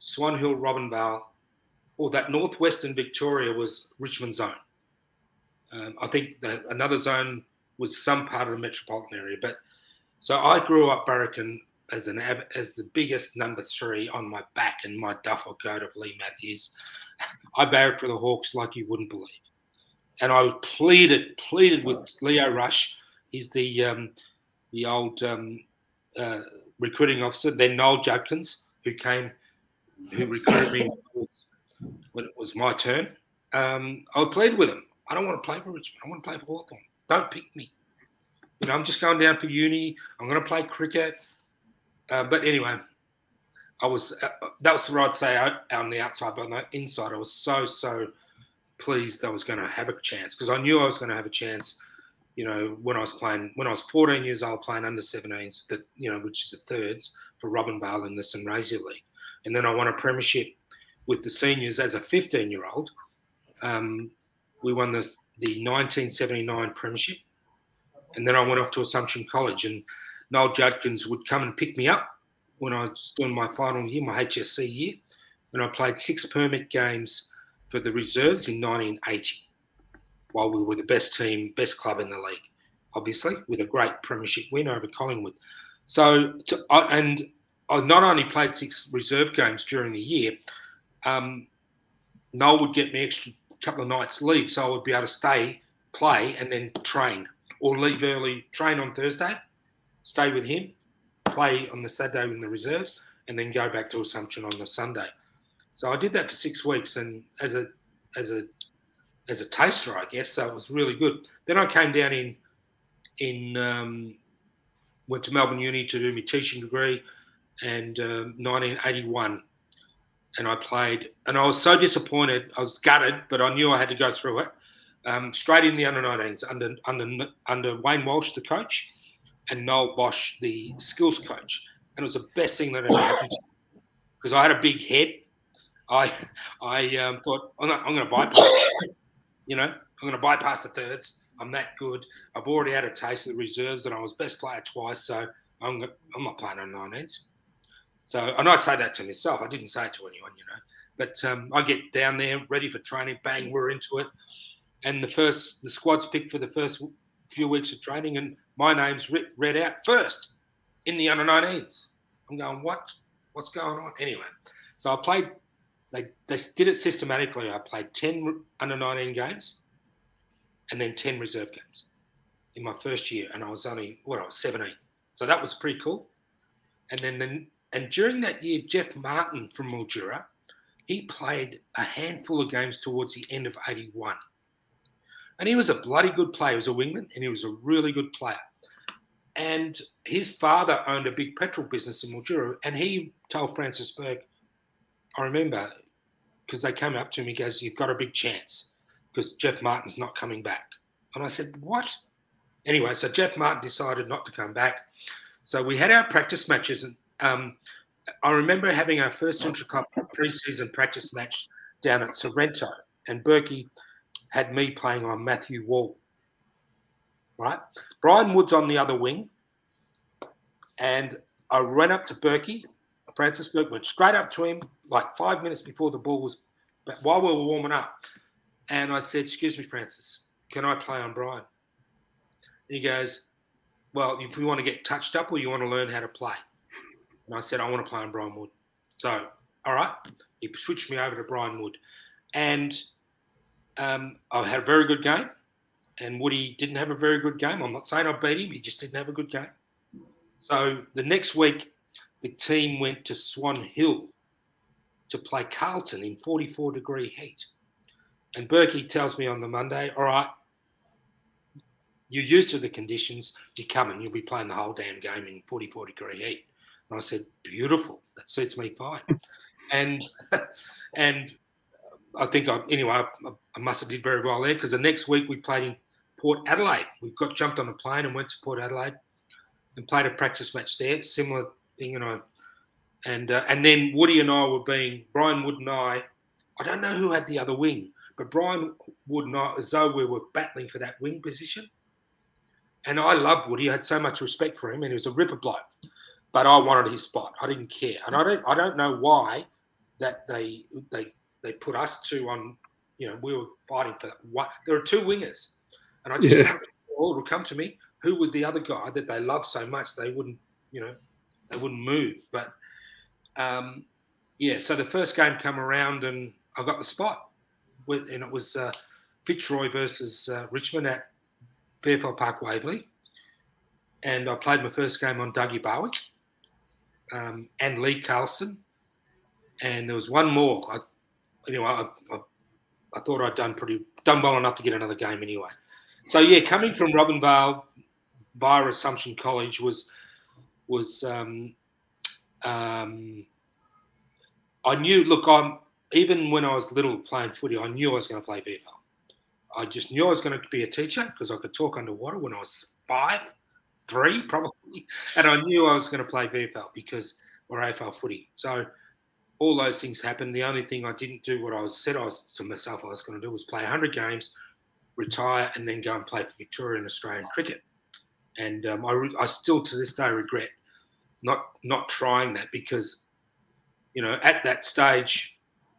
Swan Hill, Robinvale, or that northwestern Victoria was Richmond zone. Um, I think another zone was some part of the metropolitan area. But so I grew up Barracan as an as the biggest number three on my back and my duffel coat of Leigh Matthews. I barracked for the Hawks like you wouldn't believe, and I pleaded pleaded with Leo Rush. He's the um, the old um, uh, recruiting officer. Then Noel Judkins, who came, who [LAUGHS] recruited me when it was, when it was my turn. Um, I pleaded with him. I don't want to play for Richmond. I want to play for Hawthorn. Don't pick me. You know, I'm just going down for uni. I'm going to play cricket. Uh, but anyway, I was uh, that was what I'd say on the outside, but on the inside, I was so so pleased I was going to have a chance because I knew I was going to have a chance. You know, when I was playing, when I was 14 years old, playing under 17s, that you know, which is the thirds for Robinvale in the Sunraysia League, and then I won a premiership with the seniors as a 15 year old. Um, we won the the 1979 premiership, and then I went off to Assumption College, and Noel Judkins would come and pick me up when I was doing my final year, my HSC year, and I played six permit games for the reserves in 1980 while we were the best team, best club in the league, obviously, with a great premiership win over Collingwood. So, to, I, and I not only played six reserve games during the year, um, Noel would get me extra couple of nights leave, so I would be able to stay, play, and then train, or leave early, train on Thursday, stay with him, play on the Saturday in the reserves, and then go back to Assumption on the Sunday. So I did that for six weeks, and as a as a as a taster, I guess. So it was really good. Then I came down in in um, went to Melbourne Uni to do my teaching degree, and um, 1981, and I played, and I was so disappointed. I was gutted, but I knew I had to go through it. Um, straight in the under 19s under under under Wayne Walsh, the coach, and Noel Bosch, the skills coach, and it was the best thing that ever happened because I had a big head. I I um, thought I'm, I'm going to bypass, you know, I'm going to bypass the thirds. I'm that good. I've already had a taste of the reserves, and I was best player twice, so I'm I'm not playing on 19s. So, and I say that to myself. I didn't say it to anyone, you know. But um, I get down there, ready for training. Bang, we're into it. And the first, the squad's picked for the first few weeks of training, and my name's read out first in the under 19s. I'm going, what? What's going on? Anyway, so I played. They they did it systematically. I played 10 under 19 games, and then 10 reserve games in my first year, and I was only what I was 17. So that was pretty cool. And then the and during that year, Jeff Martin from Mildura, he played a handful of games towards the end of 81. And he was a bloody good player. He was a wingman and he was a really good player. And his father owned a big petrol business in Mildura. And he told Francis Bourke, I remember, because they came up to him, he goes, You've got a big chance because Jeff Martin's not coming back. And I said, What? Anyway, so Jeff Martin decided not to come back. So we had our practice matches, and um, I remember having our first intra-club pre-season practice match down at Sorrento, and Berkey had me playing on Matthew Wall. Right, Brian Wood's on the other wing, and I ran up to Berkey. Francis Bourke went straight up to him, like five minutes before the ball was, while we were warming up, and I said, "Excuse me, Francis, can I play on Brian?" And he goes, "Well, if you want to get touched up, or you want to learn how to play." And I said, I want to play on Brian Wood. So, all right, he switched me over to Brian Wood. And um, I had a very good game. And Woody didn't have a very good game. I'm not saying I beat him, he just didn't have a good game. So the next week, the team went to Swan Hill to play Carlton in 44 degree heat. And Berkey tells me on the Monday, all right, you're used to the conditions, you come and you'll be playing the whole damn game in 44 degree heat. And I said, beautiful. That suits me fine. [LAUGHS] and and I think I anyway I, I must have did very well there because the next week we played in Port Adelaide. We got jumped on a plane and went to Port Adelaide and played a practice match there. Similar thing, you know. And uh, and then Woody and I were being Brian Wood and I. I don't know who had the other wing, but Brian Wood and I, as though we were battling for that wing position. And I loved Woody. I had so much respect for him, and he was a ripper bloke but I wanted his spot. I didn't care, and I don't I don't know why that they they they put us two on. You know, we were fighting for one. There are two wingers, and I just yeah. all would come to me. Who was the other guy that they loved so much they wouldn't you know they wouldn't move? But um, yeah, so the first game come around and I got the spot, and it was uh, Fitzroy versus uh, Richmond at Fairfield Park Waverley, and I played my first game on Dougie Barwick um, and Lee Carlson, and there was one more. I, anyway, I, I, I, thought I'd done pretty done well enough to get another game anyway. so yeah, coming from Robinvale via Assumption College was was um, um, I knew. Look, I'm even when I was little playing footy, I knew I was going to play VFL. I just knew I was going to be a teacher because I could talk underwater when I was five, three probably, and I knew I was going to play VFL because or AFL footy. So all those things happened. The only thing I didn't do what I was said I was to myself I was going to do was play 100 games, retire, and then go and play for Victorian Australian cricket. And um, I, I still to this day regret not not trying that because you know at that stage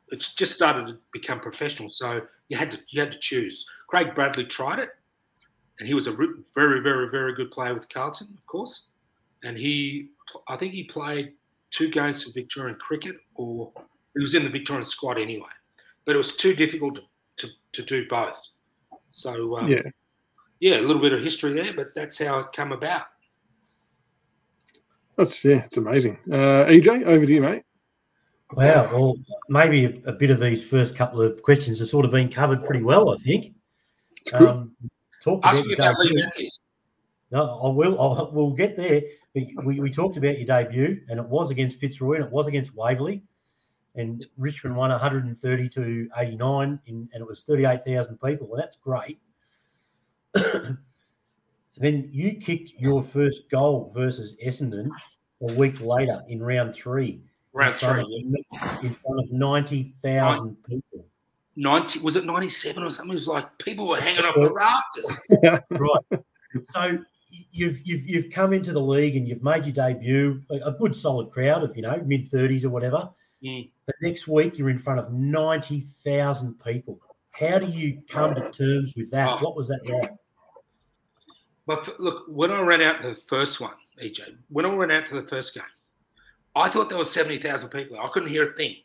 it's just started to become professional. So you had to you had to choose. Craig Bradley tried it, and he was a very very very good player with Carlton, of course. And he, I think he played two games for Victorian cricket, or he was in the Victorian squad anyway. But it was too difficult to, to, to do both. So um, yeah, yeah, a little bit of history there, but that's how it come about. That's yeah, it's amazing. Uh, EJ, over to you, mate. Wow. Well, maybe a, a, bit of these first couple of questions have sort of been covered pretty well, I think. Um, talk about, about Lee No, I will. I'll, we'll get there. We, we, we, talked about your debut, and it was against Fitzroy, and it was against Waverley, and Richmond won 130 to 89, in, and it was 38,000 people, and that's great. [COUGHS] then you kicked your first goal versus Essendon a week later in round three. Round in three. Of, in front of 90,000 people. 90 was it 97 or something? It was like people were hanging off the rafters. [LAUGHS] right. So you've you've you've come into the league and you've made your debut, a good solid crowd of you know mid 30s or whatever. Mm. The next week you're in front of 90,000 people. How do you come to terms with that? Oh. What was that like? But look, when I ran out the first one, EJ, when I ran out to the first game, I thought there was 70,000 people. I couldn't hear a thing.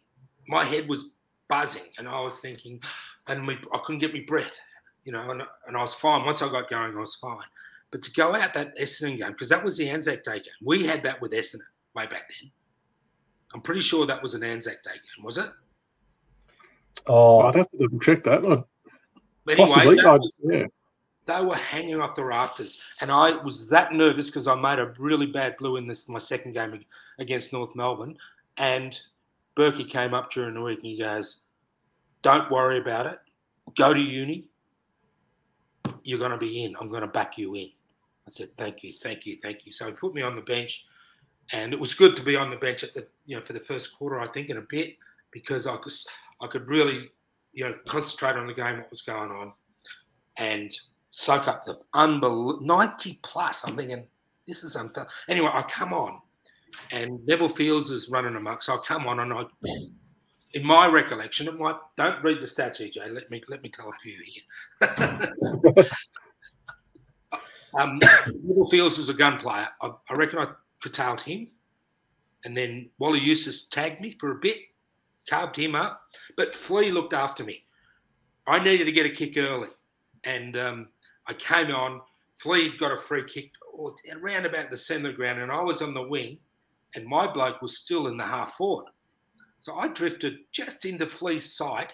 My head was buzzing and I was thinking, and we, I couldn't get my breath, you know, and, and I was fine. Once I got going, I was fine. But to go out that Essendon game, because that was the Anzac Day game, we had that with Essendon way back then. I'm pretty sure that was an Anzac Day game, was it? Oh, I'd have to double check that. Anyway, Possibly, was, yeah they were hanging off the rafters. And I was that nervous because I made a really bad blue in this my second game against North Melbourne. And Berkey came up during the week and he goes, Don't worry about it. Go to uni. You're going to be in. I'm going to back you in. I said, Thank you, thank you, thank you. So he put me on the bench. And it was good to be on the bench at the you know for the first quarter, I think, in a bit, because I could I could really, you know, concentrate on the game, what was going on. And soak up the unbelievable 90 plus. I'm thinking, this is unfair. Anyway, I come on and Neville Fields is running amok. So I come on and I, in my recollection, it might, don't read the stats, EJ. Let me, let me tell a few here. [LAUGHS] um, Neville Fields was a gun player. I, I reckon I curtailed him. And then Wally Eustace tagged me for a bit, carved him up. But Flea looked after me. I needed to get a kick early. And um, I came on. Flea got a free kick around about the centre ground, and I was on the wing, and my bloke was still in the half forward. So I drifted just into Flea's sight,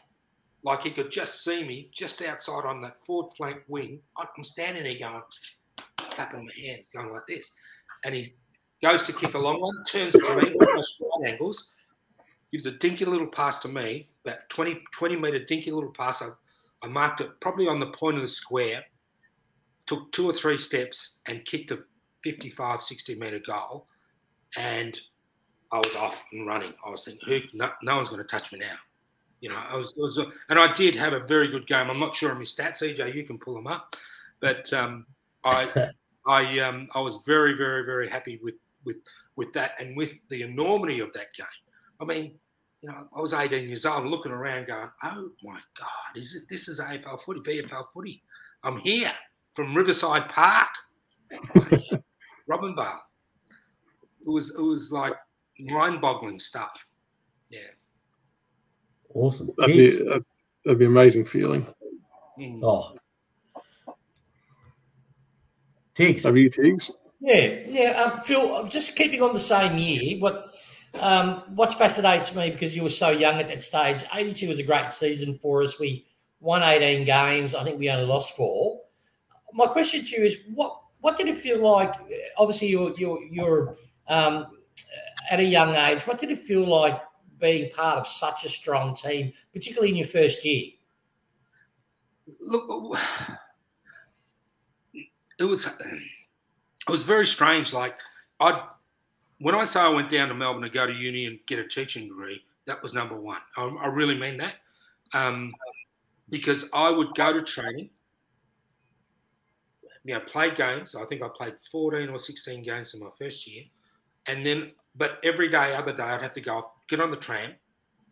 like he could just see me just outside on that forward flank wing. I'm standing there going, clapping my hands, going like this. And he goes to kick a long one, turns to me, almost right angles, gives a dinky little pass to me, about 20, 20 metre dinky little pass. I, I marked it probably on the point of the square took two or three steps and kicked a 55, 60 metre goal. And I was off and running. I was thinking, who, no, no one's going to touch me now. You know, I was, was a, and I did have a very good game. I'm not sure on my stats, EJ, you can pull them up, but um, I, [LAUGHS] I, um, I was very, very, very happy with, with, with that and with the enormity of that game. I mean, you know, I was 18 years old, looking around, going, "Oh my God, is it? This is AFL footy, VFL footy. I'm here." from Riverside Park, [LAUGHS] Robinvale. It was it was like mind-boggling stuff. Yeah. Awesome. That'd be, that'd be amazing feeling. Mm. Oh. Tiggs. Have you Tiggs? Yeah, yeah. Um, Phil, just keeping on the same year, what um, what fascinates me because you were so young at that stage. Eighty two was a great season for us. We won eighteen games. I think we only lost four. my question to you is what what did it feel like? Obviously, you're you're you're um, at a young age. What did it feel like being part of such a strong team, particularly in your first year? Look, it was it was very strange. Like I, when I say I went down to Melbourne to go to uni and get a teaching degree, that was number one. I, I really mean that, um, because I would go to training. You know, play games. I think I played 14 or 16 games in my first year, and then, but every day, other day, I'd have to go get on the tram,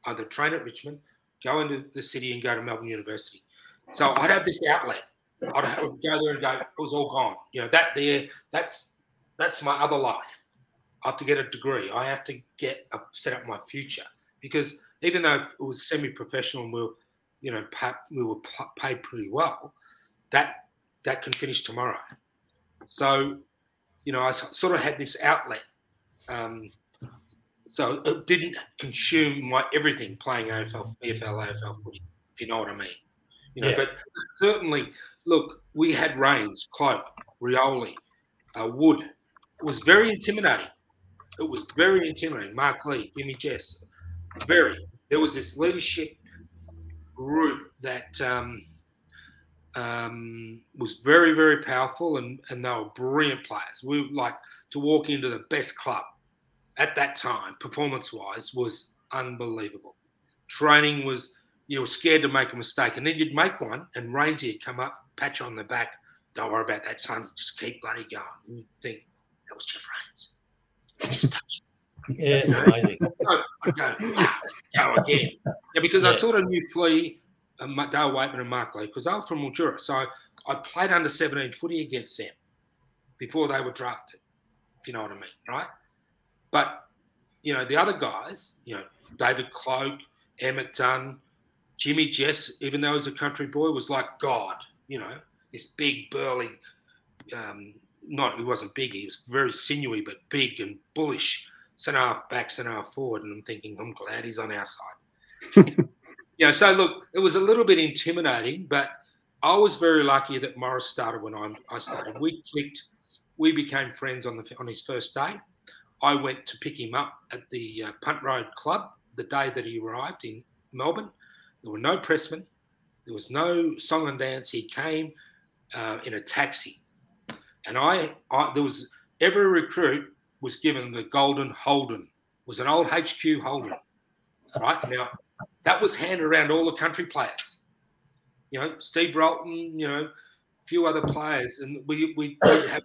either train at Richmond, go into the city, and go to Melbourne University. So I'd have this outlet I'd go there and go, it was all gone. You know, that there, that's that's my other life. I have to get a degree. I have to get a, set up my future because even though it was semi-professional and we were, you know, we were paid pretty well, that that can finish tomorrow. So, you know, I sort of had this outlet. Um, so it didn't consume my everything playing AFL, EFL, AFL footy, if you know what I mean. You know, yeah. but certainly, look, we had Raines, Cloke, Rioli, uh, Wood. It was very intimidating. It was very intimidating. Mark Lee, Jimmy Jess, very. There was this leadership group that um, um, was very, very powerful, and, and they were brilliant players. We like to walk into the best club at that time, performance wise, was unbelievable. Training was you were scared to make a mistake, and then you'd make one, and Rainsy would come up, pat you on the back. Don't worry about that, son. Just keep bloody going. And you think that was Geoff Raines. Just touched. yeah, it's amazing. I'd go, wow, go again. Yeah, because yeah. I sort of knew Flea, uh, Dale Weightman, and Mark Lee because they were from Mildura. So I played under 17 footy against them before they were drafted, if you know what I mean, right? But, you know, the other guys, you know, David Cloke, Emmett Dunn, Jimmy Jess, even though he was a country boy, was like God, you know, this big, burly, um, not, he wasn't big, he was very sinewy, but big and bullish, centre half back, centre half forward. And I'm thinking, I'm glad he's on our side. [LAUGHS] you know, so look, it was a little bit intimidating, but I was very lucky that Maurice started when I, I started. We clicked, we became friends on the on his first day. I went to pick him up at the uh, Punt Road Club the day that he arrived in Melbourne. There were no pressmen. There was no song and dance. He came uh, in a taxi, and I, I, there was every recruit was given the golden Holden. Was an old HQ Holden, right? Now that was handed around all the country players. You know, Steve Rolton. You know, a few other players, and we we have,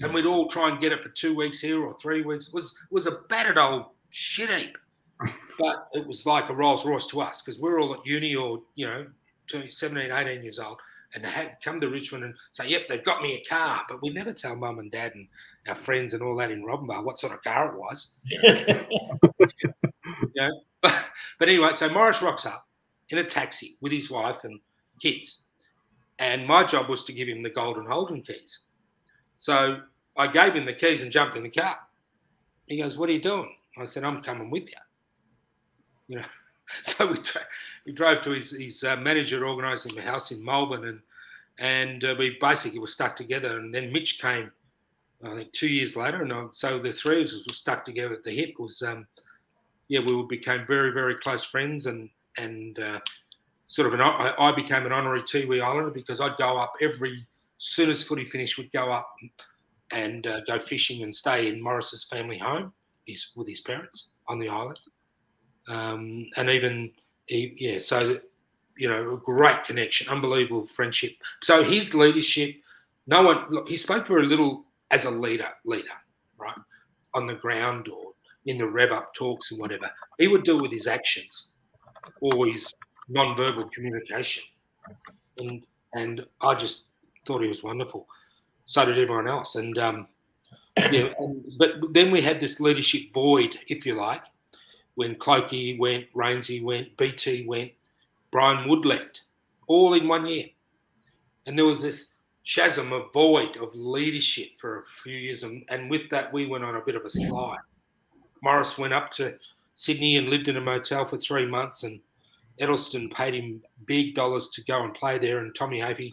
and we'd all try and get it for two weeks here or three weeks. It was was a battered old shit heap but it was like a Rolls Royce to us because we're all at uni or, you know, 17, 18 years old and they had come to Richmond and say, yep, they've got me a car. But we never tell mum and dad and our friends and all that in Robinvale what sort of car it was. [LAUGHS] you know? but, [LAUGHS] but anyway, so Maurice rocks up in a taxi with his wife and kids. And my job was to give him the golden Holden keys. So I gave him the keys and jumped in the car. He goes, What are you doing? I said, I'm coming with you you know. [LAUGHS] So we tra- we drove to his his uh, manager organising the house in Melbourne, and and uh, we basically were stuck together. And then Mitch came, I think, two years later, and so the three of us were stuck together at the hip. Was um, yeah, we became very very close friends, and and uh, sort of an I, I became an honorary Tiwi Islander because I'd go up every soon as footy finished, we'd go up and uh, go fishing and stay in Maurice's family home, his with his parents on the island um, and even he, yeah, so you know, a great connection, unbelievable friendship. So his leadership, no one look, he spoke for a little as a leader, leader, right, on the ground or in the rev up talks and whatever. He would deal with his actions, always non-verbal communication, and and I just thought he was wonderful. So did everyone else, and um, yeah. And, but then we had this leadership void, if you like, when Clokey went, Rainsy went, BT went, Brian Wood left, all in one year. And there was this chasm, a void of leadership for a few years. And, and with that, we went on a bit of a slide. Maurice went up to Sydney and lived in a motel for three months, and Edelsten paid him big dollars to go and play there. And Tommy Hafey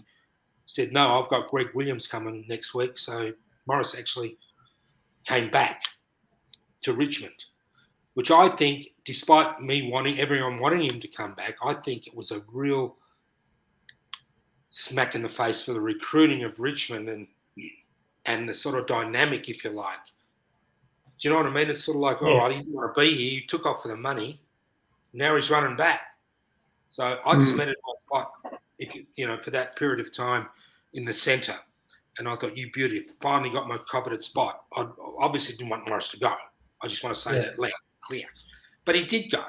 said, "No, I've got Greg Williams coming next week." So Maurice actually came back to Richmond, which I think, despite me wanting everyone wanting him to come back, I think it was a real smack in the face for the recruiting of Richmond and and the sort of dynamic, if you like. Do you know what I mean? It's sort of like, all right, he didn't want to be here. He took off for the money. Now he's running back. So I'd Mm. cemented my spot, if you, you know, for that period of time in the centre. And I thought, you beauty, finally got my coveted spot. I obviously didn't want Maurice to go. I just want to say Yeah. that loud, clear. But he did go.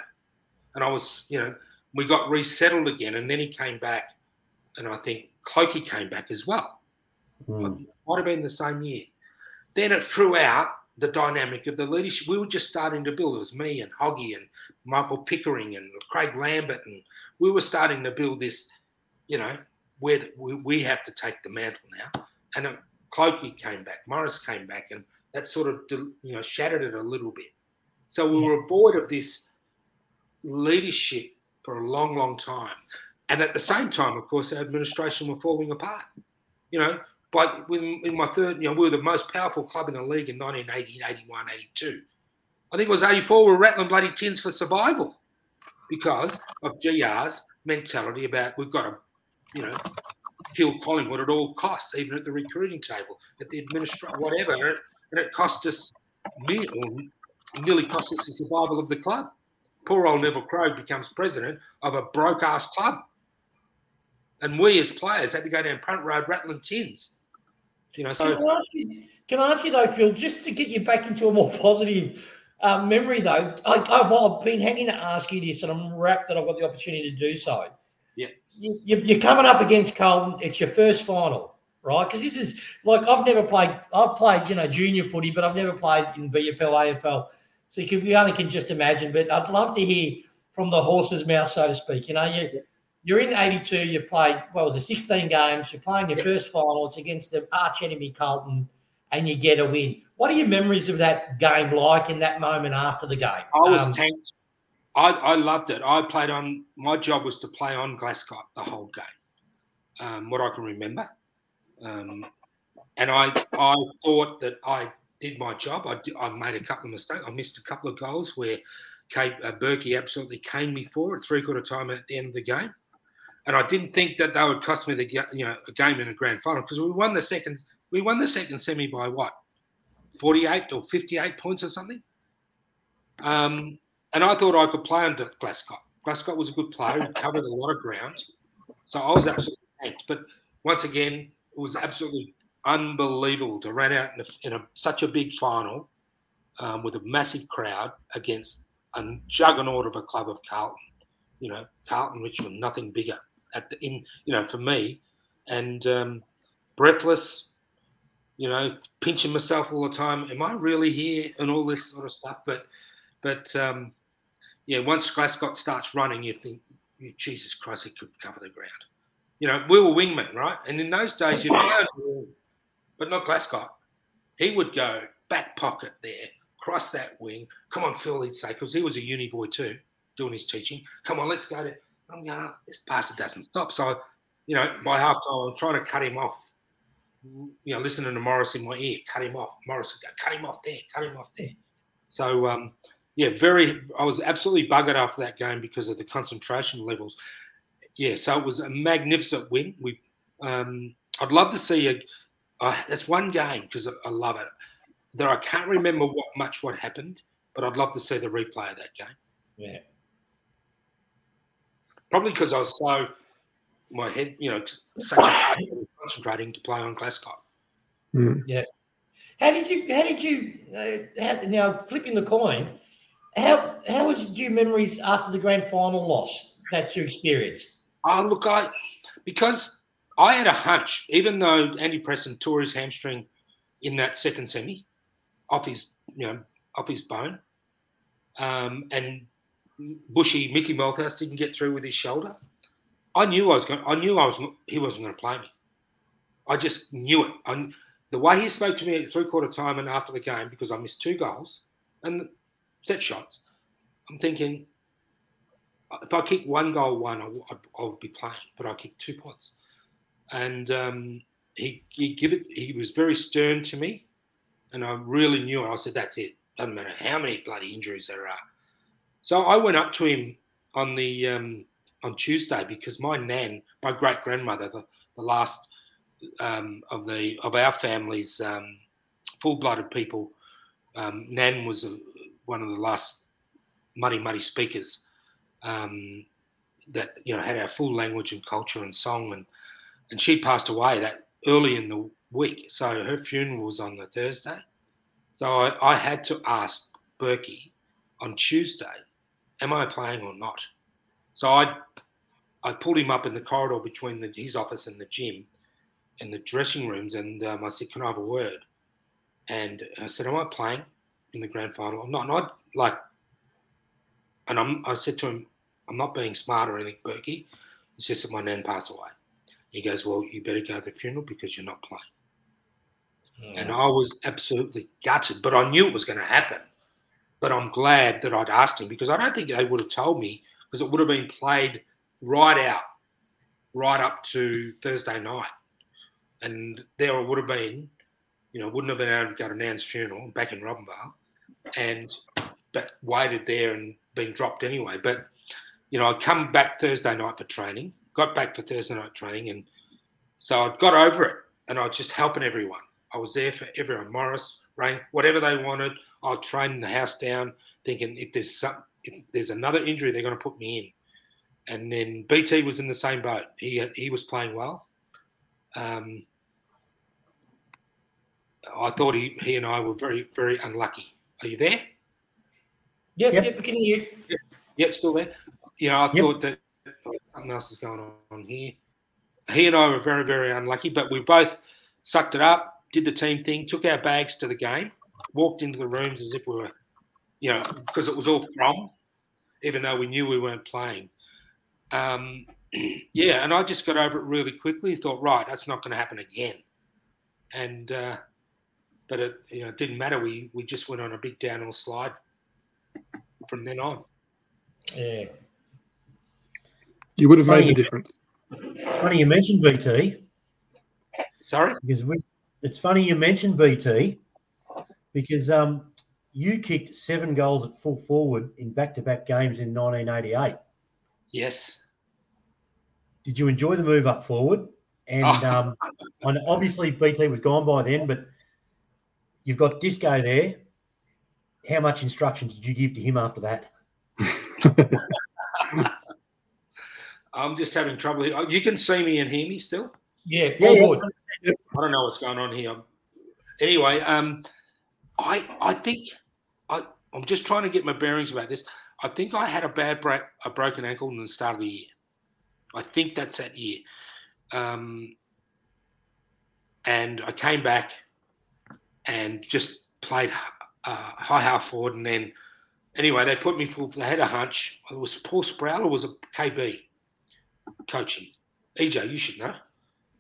And I was, you know, we got resettled again. And then he came back. And I think Clokey came back as well. Mm. Might have been the same year. Then it threw out the dynamic of the leadership. We were just starting to build. It was me and Hoggy and Michael Pickering and Craig Lambert. And we were starting to build this, you know, where we, we have to take the mantle now. And it, Clokey came back, Maurice came back, and that sort of, you know, shattered it a little bit. So we were void of this leadership for a long, long time. And at the same time, of course, our administration were falling apart. You know, but when, in my third, you know, we were the most powerful club in the league in 1980, 81, 82. I think it was 84, we were rattling bloody tins for survival because of GR's mentality about we've got to, you know, kill Collingwood at all costs, even at the recruiting table, at the administration, whatever. And it, and it cost us, or nearly cost us the survival of the club. Poor old Neville Crowe becomes president of a broke ass club. And we as players had to go down Punt Road rattling tins. You know, so Can I, ask you, can I ask you though, Phil, just to get you back into a more [LAUGHS] positive uh, memory though? I, I've, I've been hanging to ask you this, and I'm wrapped that I've got the opportunity to do so. Yeah. You, you're coming up against Carlton. It's your first final, right? Because this is like I've never played. I've played, you know, junior footy, but I've never played in VFL, AFL. So you can, we only can just imagine. But I'd love to hear from the horse's mouth, so to speak. You know, you you're in 82. You've played well, it was 16 games. You're playing your Yep. first final. It's against the arch enemy Carlton, and you get a win. What are your memories of that game like in that moment after the game? I was Um, tanked. I, I loved it. I played on. My job was to play on Glasgow the whole game. Um, what I can remember, um, and I I thought that I did my job. I did, I made a couple of mistakes. I missed a couple of goals where Kate uh, Berkey absolutely caned me for it three quarter time at the end of the game, and I didn't think that they would cost me the you know a game in a grand final because we won the second we won the second semi by what forty eight or fifty eight points or something. Um, and I thought I could play under Glasgow. Glasgow was a good player. He covered a lot of ground. So I was absolutely tanked. But once again, it was absolutely unbelievable to run out in, a, in a, such a big final um, with a massive crowd against a juggernaut of a club of Carlton. You know, Carlton, Richmond, nothing bigger at the in. You know, for me, and um, breathless. You know, pinching myself all the time. Am I really here? And all this sort of stuff. But, but um, yeah, once Glasgow starts running, you think, Jesus Christ, he could cover the ground. You know, we were wingmen, right? And in those days, you'd go, but not Glasgow. He would go back pocket there, cross that wing. Come on, Phil, he'd say, because he was a uni boy too, doing his teaching. Come on, let's go to. I'm going, this bastard doesn't stop. So, you know, by half time, I'm trying to cut him off. You know, listening to Maurice in my ear, cut him off. Maurice would go, cut him off there, cut him off there. So, um, yeah, very. I was absolutely buggered after that game because of the concentration levels. Yeah, so it was a magnificent win. We, um, I'd love to see a. Uh, that's one game because I, I love it. There, I can't remember what much what happened, but I'd love to see the replay of that game. Yeah. Probably because I was so my head, you know, such a [LAUGHS] concentrating to play on Glasgow. Mm. How did you? How did you? Uh, how, now flipping the coin. How how was your memories after the grand final loss that you experienced? Oh, look, I because I had a hunch, even though Andy Preston tore his hamstring in that second semi, off his you know off his bone, um, and Bushy Mickey Malthouse didn't get through with his shoulder. I knew I was going. I knew I was. He wasn't going to play me. I just knew it. I, the way he spoke to me at three quarter time and after the game, because I missed two goals and set shots, I'm thinking if I kick one goal, one, I, I, would be playing, but I kicked two points. And um, he he give it. He was very stern to me, and I really knew. I said, "That's it. Doesn't matter how many bloody injuries there are." So I went up to him on the um, on Tuesday because my nan, my great grandmother, the, the last um, of the of our family's um, full blooded people, um, Nan was a, one of the last Mutti Mutti speakers um, that you know had our full language and culture and song and and she passed away that early in the week. So her funeral was on the Thursday. So I, I had to ask Berkey on Tuesday, am I playing or not? So I I pulled him up in the corridor between the, his office and the gym and the dressing rooms and um, I said, Can I have a word? And I said, Am I playing in the grand final? I'm not. Not like, and I'm, I said to him, I'm not being smart or anything, Berkey. He says that my nan passed away. He goes, Well, you better go to the funeral because you're not playing. Hmm. And I was absolutely gutted, but I knew it was going to happen. But I'm glad that I'd asked him because I don't think they would have told me because it would have been played right out, right up to Thursday night. And there it would have been, you know, wouldn't have been able to go to Nan's funeral back in Robinvale and but waited there and been dropped anyway. But, you know, I'd come back Thursday night for training, got back for Thursday night training. And so I'd got over it and I was just helping everyone. I was there for everyone, Maurice, Rain, whatever they wanted. I'll train the house down, thinking if there's some, if there's another injury, they're going to put me in. And then BT was in the same boat. He he was playing well. Um, I thought he he and I were very very unlucky. Are you there? Yep, yep, yep we can you. Yep, yep still there. You know, I yep. thought that something else is going on here. He and I were very very unlucky, but we both sucked it up did the team thing, took our bags to the game, walked into the rooms as if we were, you know, because it was all from, even though we knew we weren't playing. Um, [CLEARS THROAT] yeah, and I just got over it really quickly. Thought, right, that's not going to happen again. And uh, but it, you know, it didn't matter. We we just went on a big downhill slide from then on. Yeah, you would have made the difference. Funny you mentioned BT. Sorry, because we it's funny you mentioned BT because um, you kicked seven goals at full forward in back-to-back games in 1988. Yes. Did you enjoy the move up forward? And oh. um, and obviously BT was gone by then, but you've got Disco there. How much instruction did you give to him after that? [LAUGHS] I'm just having trouble. Here. You can see me and hear me still. Yeah, yeah, yeah. I don't know what's going on here. Anyway, um, I I think I I'm just trying to get my bearings about this. I think I had a bad break, a broken ankle in the start of the year. I think that's that year. Um, and I came back and just played uh, high half forward, and then anyway they put me full. They had a hunch. It was Paul Sproule or was a KB coaching? EJ, you should know.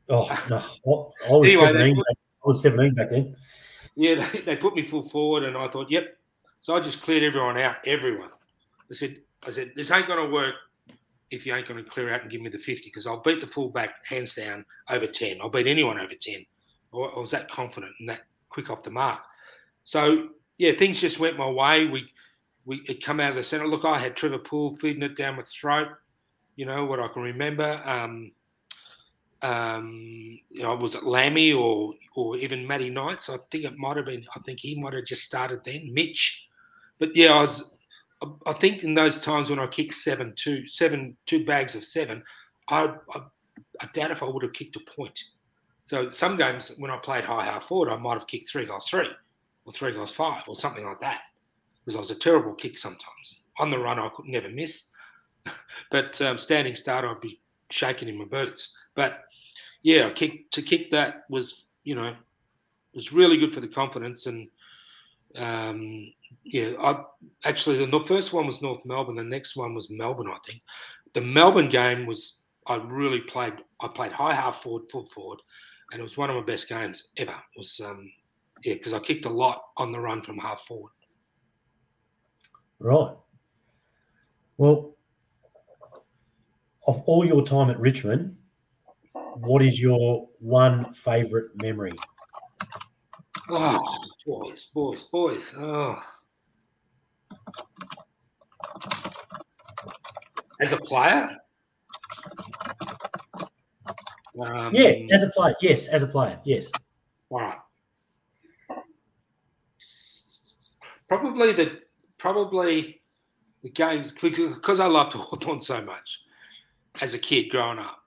Oh no, I, was anyway, 17. Put, I was 17 back then. Yeah, they, they put me full forward, and I thought, yep. So I just cleared everyone out. Everyone. I said, I said, this ain't going to work if you ain't going to clear out and give me the 50 because I'll beat the fullback hands down over 10. I'll beat anyone over 10. I was that confident and that quick off the mark. So yeah, things just went my way. We we it come out of the centre. Look, I had Trevor Poole feeding it down my throat. You know what I can remember. Um, um, you know, was it Lammy or or even Matty Knights? I think it might have been. I think he might have just started then. Mitch, but yeah, I was. I think in those times when I kicked seven, two, seven, two bags of seven, I, I, I doubt if I would have kicked a point. So some games when I played high half forward, I might have kicked three goals three, or three goals five, or something like that, because I was a terrible kick sometimes. On the run, I could never miss, [LAUGHS] but um, standing start, I'd be shaking in my boots. But yeah, kick to kick that was you know was really good for the confidence and um, yeah, I actually the first one was North Melbourne, the next one was Melbourne, I think. The Melbourne game was I really played. I played high half forward, full forward, and it was one of my best games ever. It was um, yeah, because I kicked a lot on the run from half forward. Right. Well, of all your time at Richmond, what is your one favourite memory? Oh, boys, boys, boys. Oh. As a player? Um, yeah, as a player. Yes, as a player. Yes. All right. Probably the probably the games because I loved [LAUGHS] Hawthorn so much as a kid growing up.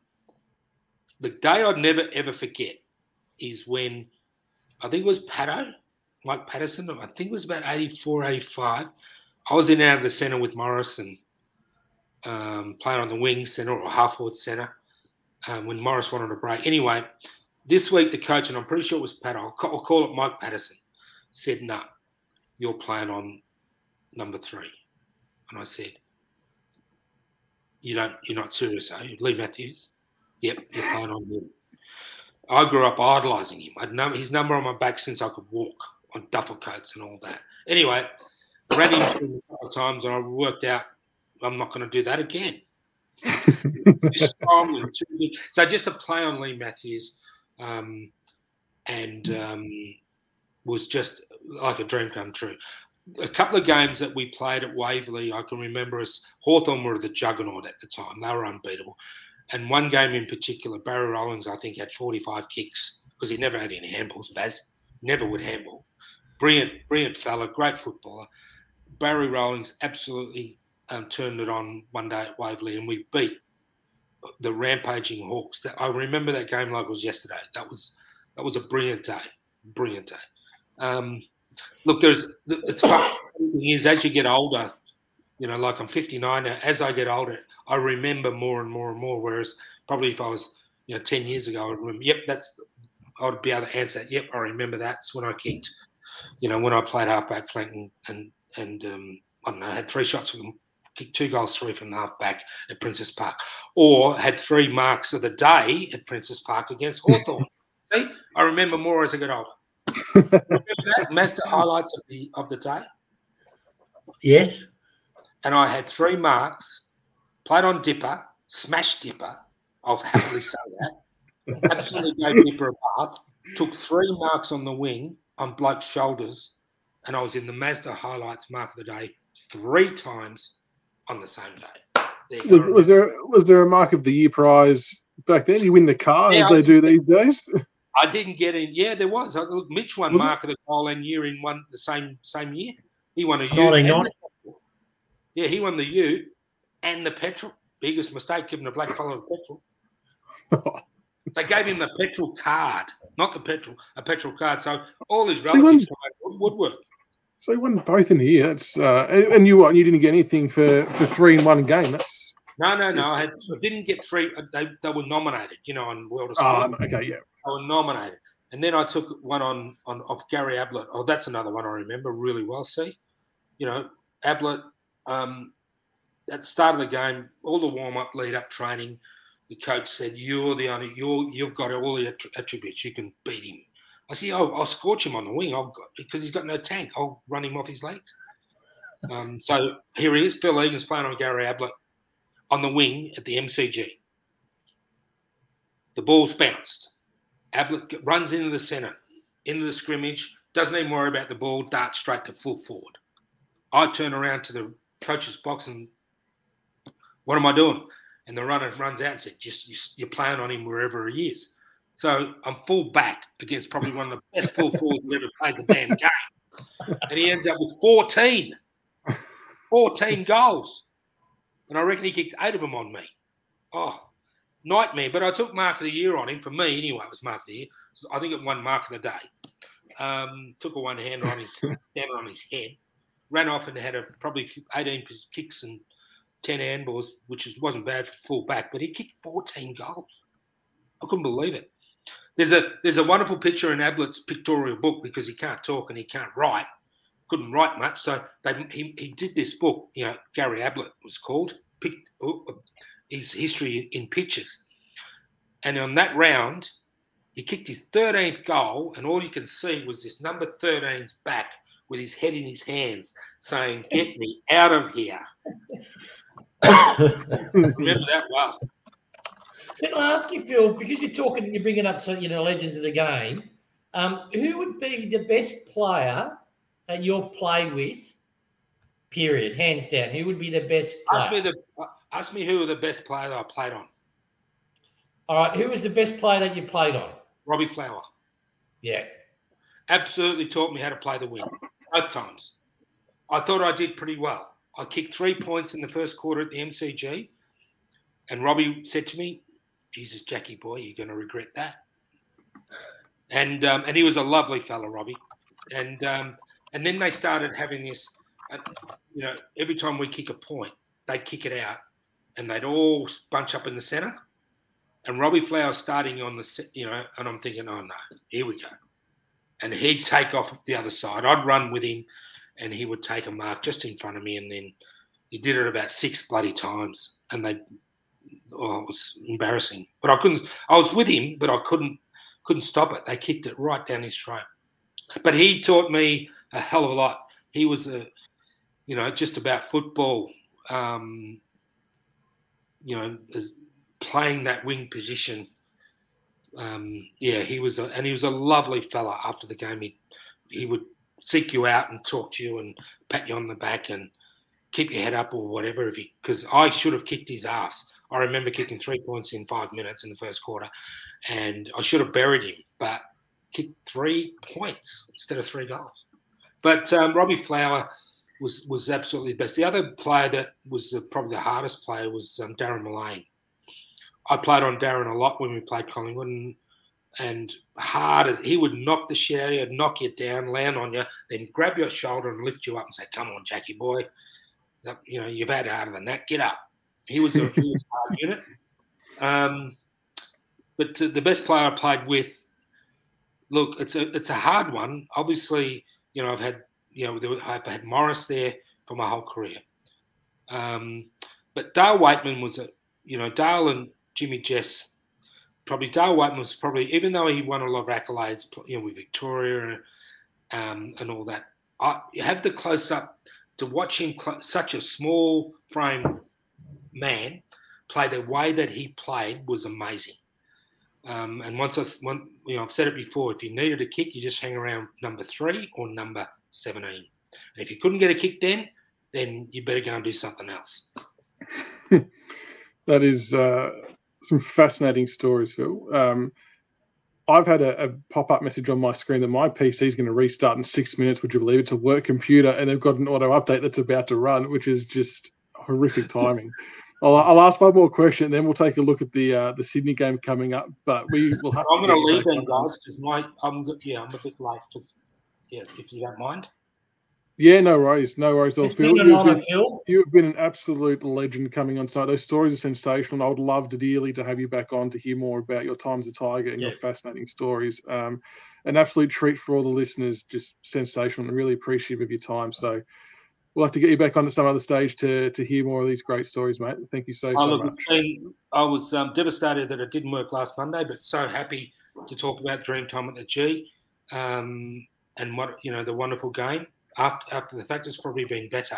The day I'd never ever forget is when I think it was Pato, Mike Patterson. I think it was about 84, 85. I was in and out of the centre with Morrison, um, playing on the wing centre or half forward centre um, when Maurice wanted a break. Anyway, this week the coach, and I'm pretty sure it was Pat, I'll call, I'll call it Mike Patterson, said, no, nah, you're playing on number three. And I said, you don't, you're not serious, are you? Leigh Matthews? Yep, you're playing on him. I grew up idolising him. I'd known his number on my back since I could walk on duffel coats and all that. Anyway, ran into him a couple of times and I worked out I'm not going to do that again. [LAUGHS] so just to play on Leigh Matthews um, and um, was just like a dream come true. A couple of games that we played at Waverley, I can remember us, Hawthorn were the juggernaut at the time. They were unbeatable. And one game in particular, Barry Rowlings, I think, had 45 kicks because he never had any handballs, Baz. Never would handball. Brilliant, brilliant fella, great footballer. Barry Rowlings absolutely um, turned it on one day at Waverley, and we beat the rampaging Hawks. That I remember that game like it was yesterday. That was that was a brilliant day, brilliant day. Um, look, there's it's funny is as you get older, you know, like I'm 59 now. As I get older, I remember more and more and more. Whereas probably if I was, you know, 10 years ago, I'd remember. Yep, that's. I'd be able to answer that. Yep, I remember that's when I kicked. You know, when I played halfback flank and and, and um, I don't know, I had three shots kicked two goals, three from the half back at Princes Park, or had three marks of the day at Princes Park against Hawthorn. [LAUGHS] See, I remember more as I get older. Remember that Mazda highlights of the of the day. Yes. And I had three marks, played on Dipper, smashed Dipper. I'll happily say that. [LAUGHS] Absolutely gave Dipper a bath. Took three marks on the wing on bloke's shoulders, and I was in the Mazda highlights mark of the day three times on the same day. Was, was, there was there a mark of the year prize back then? You win the car yeah, as they do these days. [LAUGHS] I didn't get in. Yeah, there was. Look, Mitch won was mark it? of the goal and year in one the same same year. He won a U. Yeah, he won the U and the petrol. Biggest mistake giving a black fellow a petrol. [LAUGHS] they gave him the petrol card, not the petrol, a petrol card. So all his relatives so would work. So he won both in here. It's uh, and you what? You didn't get anything for for three in one game. That's no, no, no. I, had, I didn't get three. Uh, they, they were nominated. You know, on World of ah, Sport. Oh, okay, yeah. Were nominated, and then I took one on on of Gary Ablett. Oh, that's another one I remember really well. See, you know, Ablett. Um, at the start of the game, all the warm up, lead up training, the coach said, "You're the only you're you've got all the attributes. You can beat him." I see. I'll, I'll scorch him on the wing. I'll because he's got no tank. I'll run him off his legs. Um, so here he is. Phil Egan's playing on Gary Ablett on the wing at the MCG. The ball's bounced. Runs into the centre, into the scrimmage. Doesn't even worry about the ball. Darts straight to full forward. I turn around to the coach's box and what am I doing? And the runner runs out and said, "Just you're playing on him wherever he is." So I'm full back against probably one of the best full forwards who ever played the damn game. And he ends up with 14. 14 goals. And I reckon he kicked eight of them on me. Oh, nightmare. But I took Mark of the Year on him. For me, anyway, it was Mark of the Year. I think it won Mark of the Day. Um, took a one hander on his [LAUGHS] down on his head. Ran off and had a probably 18 kicks and 10 handballs, which wasn't bad for full back, but he kicked 14 goals. I couldn't believe it. There's a there's a wonderful picture in Ablett's pictorial book because he can't talk and he can't write, couldn't write much. So they, he, he did this book. You know, Gary Ablett was called oh, his history in pictures. And on that round, he kicked his 13th goal, and all you can see was this number 13's back with his head in his hands, saying, "Get me out of here." Remember that well. Can I ask you, Phil, because you're talking, you're bringing up some, you know, legends of the game. Um, who would be the best player that you've played with? Period, hands down. Who would be the best player? Ask me who the best player that I played on. All right, who was the best player that you played on? Robbie Flower Yeah, absolutely taught me how to play the wing both times. I thought I did pretty well. I kicked three points in the first quarter at the MCG, and Robbie said to me, "Jesus, Jackie boy, you're going to regret that." And um, and he was a lovely fella, Robbie. And um, and then they started having this, uh, you know, every time we kick a point, they'd kick it out, and they'd all bunch up in the centre. And Robbie Flower starting on the, you know, and I'm thinking, oh no, here we go. And he'd take off the other side. I'd run with him, and he would take a mark just in front of me, and then he did it about six bloody times, and they, oh, it was embarrassing. But I couldn't. I was with him, but I couldn't couldn't stop it. They kicked it right down his throat. But he taught me a hell of a lot. He was a, you know, just about football. Um, you know, playing that wing position. Um, yeah, he was, a, and he was a lovely fella. After the game, he he would seek you out and talk to you and pat you on the back and keep your head up or whatever. If because I should have kicked his ass. I remember kicking three points in five minutes in the first quarter, and I should have buried him, but kicked three points instead of three goals. But um, Robbie Flower was was absolutely the best. The other player that was probably the hardest player was um, Darren Millane. I played on Darren a lot when we played Collingwood, and, and hard as he would knock the shit out of you, knock you down, land on you, then grab your shoulder and lift you up and say, "Come on, Jackie boy, you know you've had harder than that. Get up." He was a, he hard unit. Um, but the best player I played with, look, it's a it's a hard one. Obviously, you know I've had you know was- I've had Maurice there for my whole career. Um, but Dale Weightman was a you know Dale and Jimmy Jess. Probably Dale Weightman was probably even though he won a lot of accolades, you know, with Victoria um, and all that. I have the close up to watch him, cl- such a small frame man, play the way that he played was amazing. Um, and once I, one, you know, I've said it before. If you needed a kick, you just hang around number three or number seventeen. And if you couldn't get a kick then, then you better go and do something else. [LAUGHS] That is uh, some fascinating stories, Phil. Um, I've had a, a pop up message on my screen that my PC is going to restart in six minutes. Would you believe it's a work computer and they've got an auto update that's about to run, which is just horrific timing. [LAUGHS] I'll, I'll ask one more question, then we'll take a look at the uh, the Sydney game coming up. But we will have. I'm going to leave then, guys, because my I'm yeah I'm a bit late. Just yeah, if you don't mind. Yeah, no worries, no worries. at all. It's Phil, you've been- Phil. You've been an absolute legend coming on tonight. Those stories are sensational. and I would love to dearly to have you back on to hear more about your time as a Tiger and your fascinating stories. Um, an absolute treat for all the listeners. Just sensational and really appreciative of your time. So we'll have to get you back on at some other stage to to hear more of these great stories, mate. Thank you so Oh, so look, much. been, I was um, devastated that it didn't work last Monday, but so happy to talk about Dreamtime at the G um, and what you know the wonderful game. After after the fact, it's probably been better.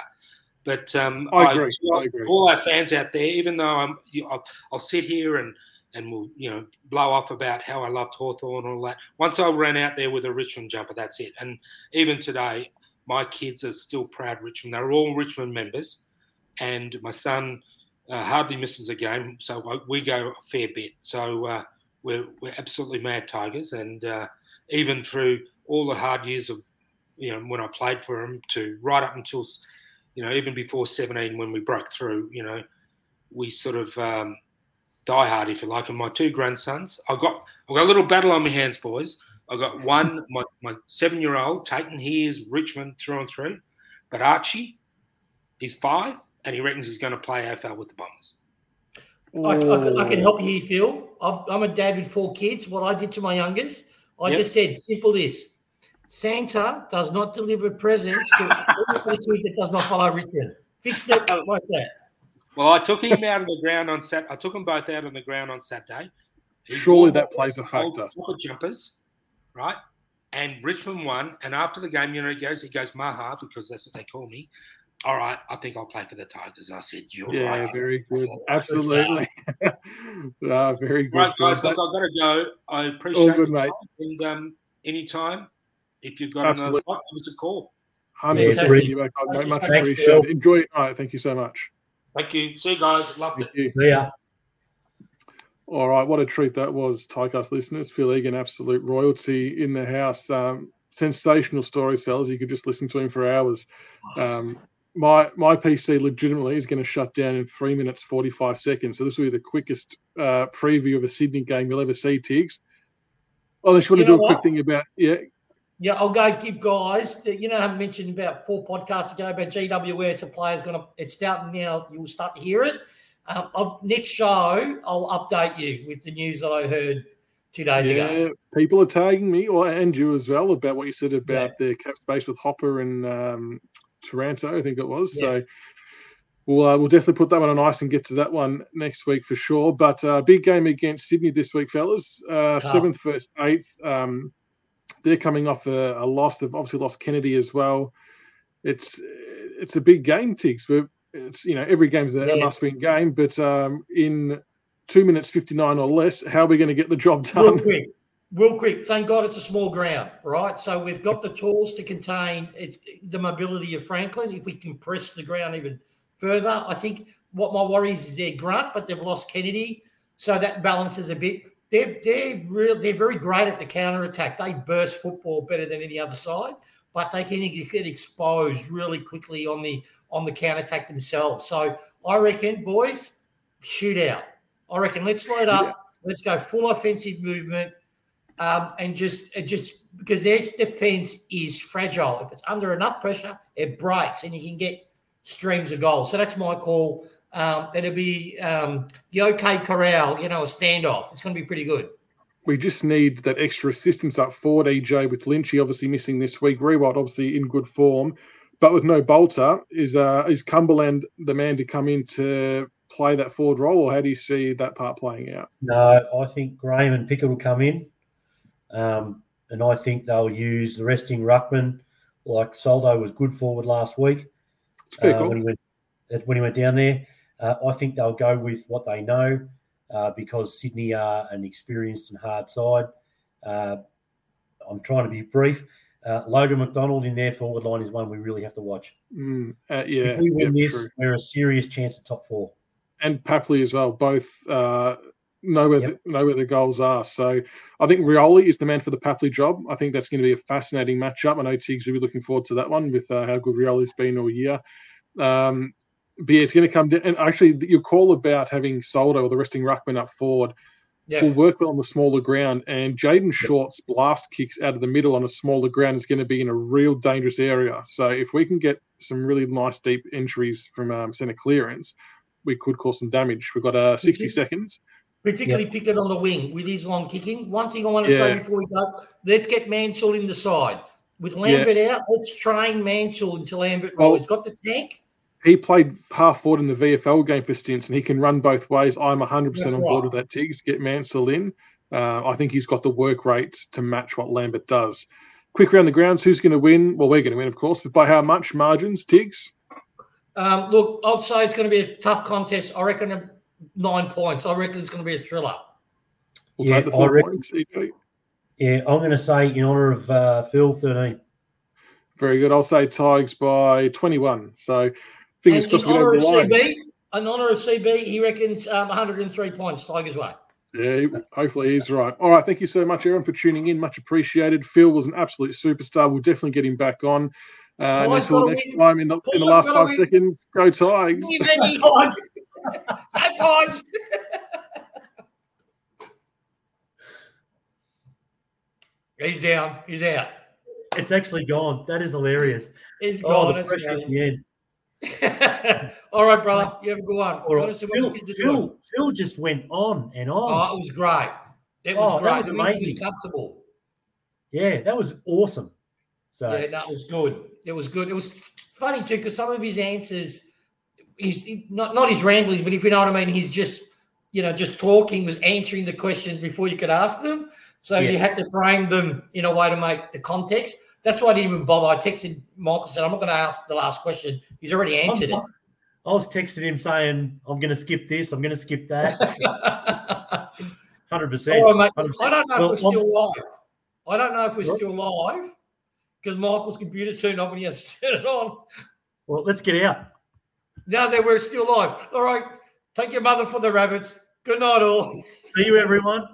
But um, I agree, I agree. all our fans out there, even though I'm, you, I'll, I'll sit here and and we'll you know blow off about how I loved Hawthorn and all that. Once I ran out there with a Richmond jumper, that's it. And even today, my kids are still proud Richmond. They're all Richmond members, and my son uh, hardly misses a game, so we go a fair bit. So uh, we're we're absolutely mad Tigers, and uh, even through all the hard years of you know when I played for them to right up until you know even before 17 when we broke through, you know we sort of um, die hard if you like. And my two grandsons, I got I got a little battle on my hands, boys. I've got one, [LAUGHS] my, my seven year old Tayton. He is Richmond through and through, but Archie, he's five, and he reckons he's going to play AFL with the Bombers. I, I, can- I can help you here, Phil. I've, I'm a dad with four kids. What I did to my youngest, I Yep. just said, simple this. Santa does not deliver presents to every kid that does not follow Richmond. Fixed it like that. Well, I took him out of the ground on Sat. I took them both out on the ground on Saturday. He Surely that plays a factor. proper jumpers, right? And Richmond won. And after the game, you know, he goes, he goes Maha because that's what they call me. all right, I think I'll play for the Tigers. I said, you're Yeah, right. very good. Oh, Absolutely. [LAUGHS] Ah, very good. Right, guys, look, I've got to go. I appreciate All good, mate. And um, anytime, if you've got Absolutely. another slot, give us a call. Hundred Yeah, percent. thank You back on, mate. Much Thanks, appreciated. Phil. Enjoy it. Night. Thank you so much. Thank you. See you guys. Loved it. You. See ya. All right, what a treat that was, Tycast listeners. Phil Egan, absolute royalty in the house. Um, sensational stories, fellas. You could just listen to him for hours. Um, my my PC legitimately is going to shut down in three minutes forty five seconds. So this will be the quickest uh, preview of a Sydney game you'll ever see, Tiggs. Unless you want to do know a quick thing about yeah, Yeah, I'll go give guys. The, you know, I mentioned about four podcasts ago about GWS. A player's going to. It's starting now. You'll start to hear it. Um, I'll, next show, I'll update you with the news that I heard two days ago. yeah. People are tagging me, or and you as well, about what you said about the cap space with Hopper and um, Taranto. I think it was. Yeah. So we'll uh, we'll definitely put that one on ice and get to that one next week for sure. But uh, big game against Sydney this week, fellas. Uh, seventh versus eighth. Um, they're coming off a, a loss. They've obviously lost Kennedy as well. It's it's a big game, Tiggs. We're, it's you know every game's a, a must-win game, but um, in two minutes fifty nine or less, how are we going to get the job done? Real quick, real quick. Thank God it's a small ground, right? So we've got the tools to contain the mobility of Franklin. If we can press the ground even further, I think what my worries is their grunt, but they've lost Kennedy, so that balances a bit. They're they're real. They're very great at the counter attack. They burst football better than any other side, but they can get exposed really quickly on the on the counter attack themselves. So I reckon, boys, shootout. I reckon let's load up. Let's go full offensive movement, um, and just and just because their defense is fragile. If it's under enough pressure, it breaks, and you can get streams of goals. So that's my call. Um, it'll be um, the OK Corral, you know, a standoff. It's going to be pretty good. we just need that extra assistance up forward, EJ, with Lynchy obviously missing this week. Riewoldt obviously in good form, but with no Bolter, is uh, is Cumberland the man to come in to play that forward role, or how do you see that part playing out? No, I think Graham and Pickett will come in. Um, and I think they'll use the resting Ruckman, like Soldo was good forward last week It's fair uh, call. when, he went, when he went down there. Uh, I think they'll go with what they know uh, because Sydney are an experienced and hard side. Uh, I'm trying to be brief. Uh, Logan McDonald in their forward line is one we really have to watch. Mm, uh, yeah, if we win yeah, this, true. we're a serious chance at top four. and Papley as well. Both uh, know where Yep. the, know where the goals are. So I think Rioli is the man for the Papley job. I think that's going to be a fascinating matchup. I know Tiggs will be looking forward to that one with uh, how good Rioli's been all year. Um, but yeah, it's going to come down. And actually, your call about having Soldo or the resting ruckman up forward Yeah. will work well on the smaller ground. And Jayden Short's blast kicks out of the middle on a smaller ground is going to be in a real dangerous area. So if we can get some really nice deep entries from um, centre clearance, we could cause some damage. We've got uh, 60 Mhm. seconds. Particularly Pickett on the wing with his long kicking. One thing I want to Yeah. say before we go, let's get Mansell in the side. With Lambert out, let's train Mansell until Lambert Well- rolls. He's got the tank. He played half forward in the VFL game for stints, and he can run both ways. I'm 100% That's on board right. with that, Tiggs. Get Mansell in. Uh, I think he's got the work rate to match what Lambert does. Quick round the grounds. Who's going to win? Well, we're going to win, of course, but by how much margins, Tiggs? Um, look, I'd say it's going to be a tough contest. I reckon nine points. I reckon it's going to be a thriller. We'll Yeah, take the I four reckon- points. EJ. Yeah, I'm going to say in honour of uh, Phil, 13. Very good. I'll say Tigers by 21. So fingers and crossed in honour of line. CB, in honour of CB, he reckons um, 103 points, Tigers way. Yeah, hopefully he's right. All right. Thank you so much, everyone, for tuning in. Much appreciated. Phil was an absolute superstar. We'll definitely get him back on. Uh, and until next win. time, in the, in the last five win. seconds, go Tigers. Give any odds. Hey, boys. He's down. He's out. It's actually gone. That is hilarious. He's Oh, gone. the That's pressure at the end. [LAUGHS] All right, brother. You have a good one. All right. wanna see what Phil, the kids are doing. Phil, Phil just went on and on. Oh, it was great. It was Oh, that great. was It made me amazing. comfortable. yeah, that was awesome. So, Yeah, that was good. It was good. It was funny too because some of his answers, he's not not his ramblings, but if you know what I mean, he's just you know just talking, was answering the questions before you could ask them. So Yeah. you had to frame them in a way to make the context. That's why I didn't even bother. I texted Michael said I'm not going to ask the last question. He's already answered I'm- it. I was texting him saying, I'm going to skip this, I'm going to skip that. [LAUGHS] 100%. All right, mate. 100%. I don't know Well, if we're still live. I don't know if we're What? still live because Michael's computer's turned off and he has to turn it on. Well, let's get out. Now that we're still live. All right. Thank your mother for the rabbits. Good night, all. See you, everyone.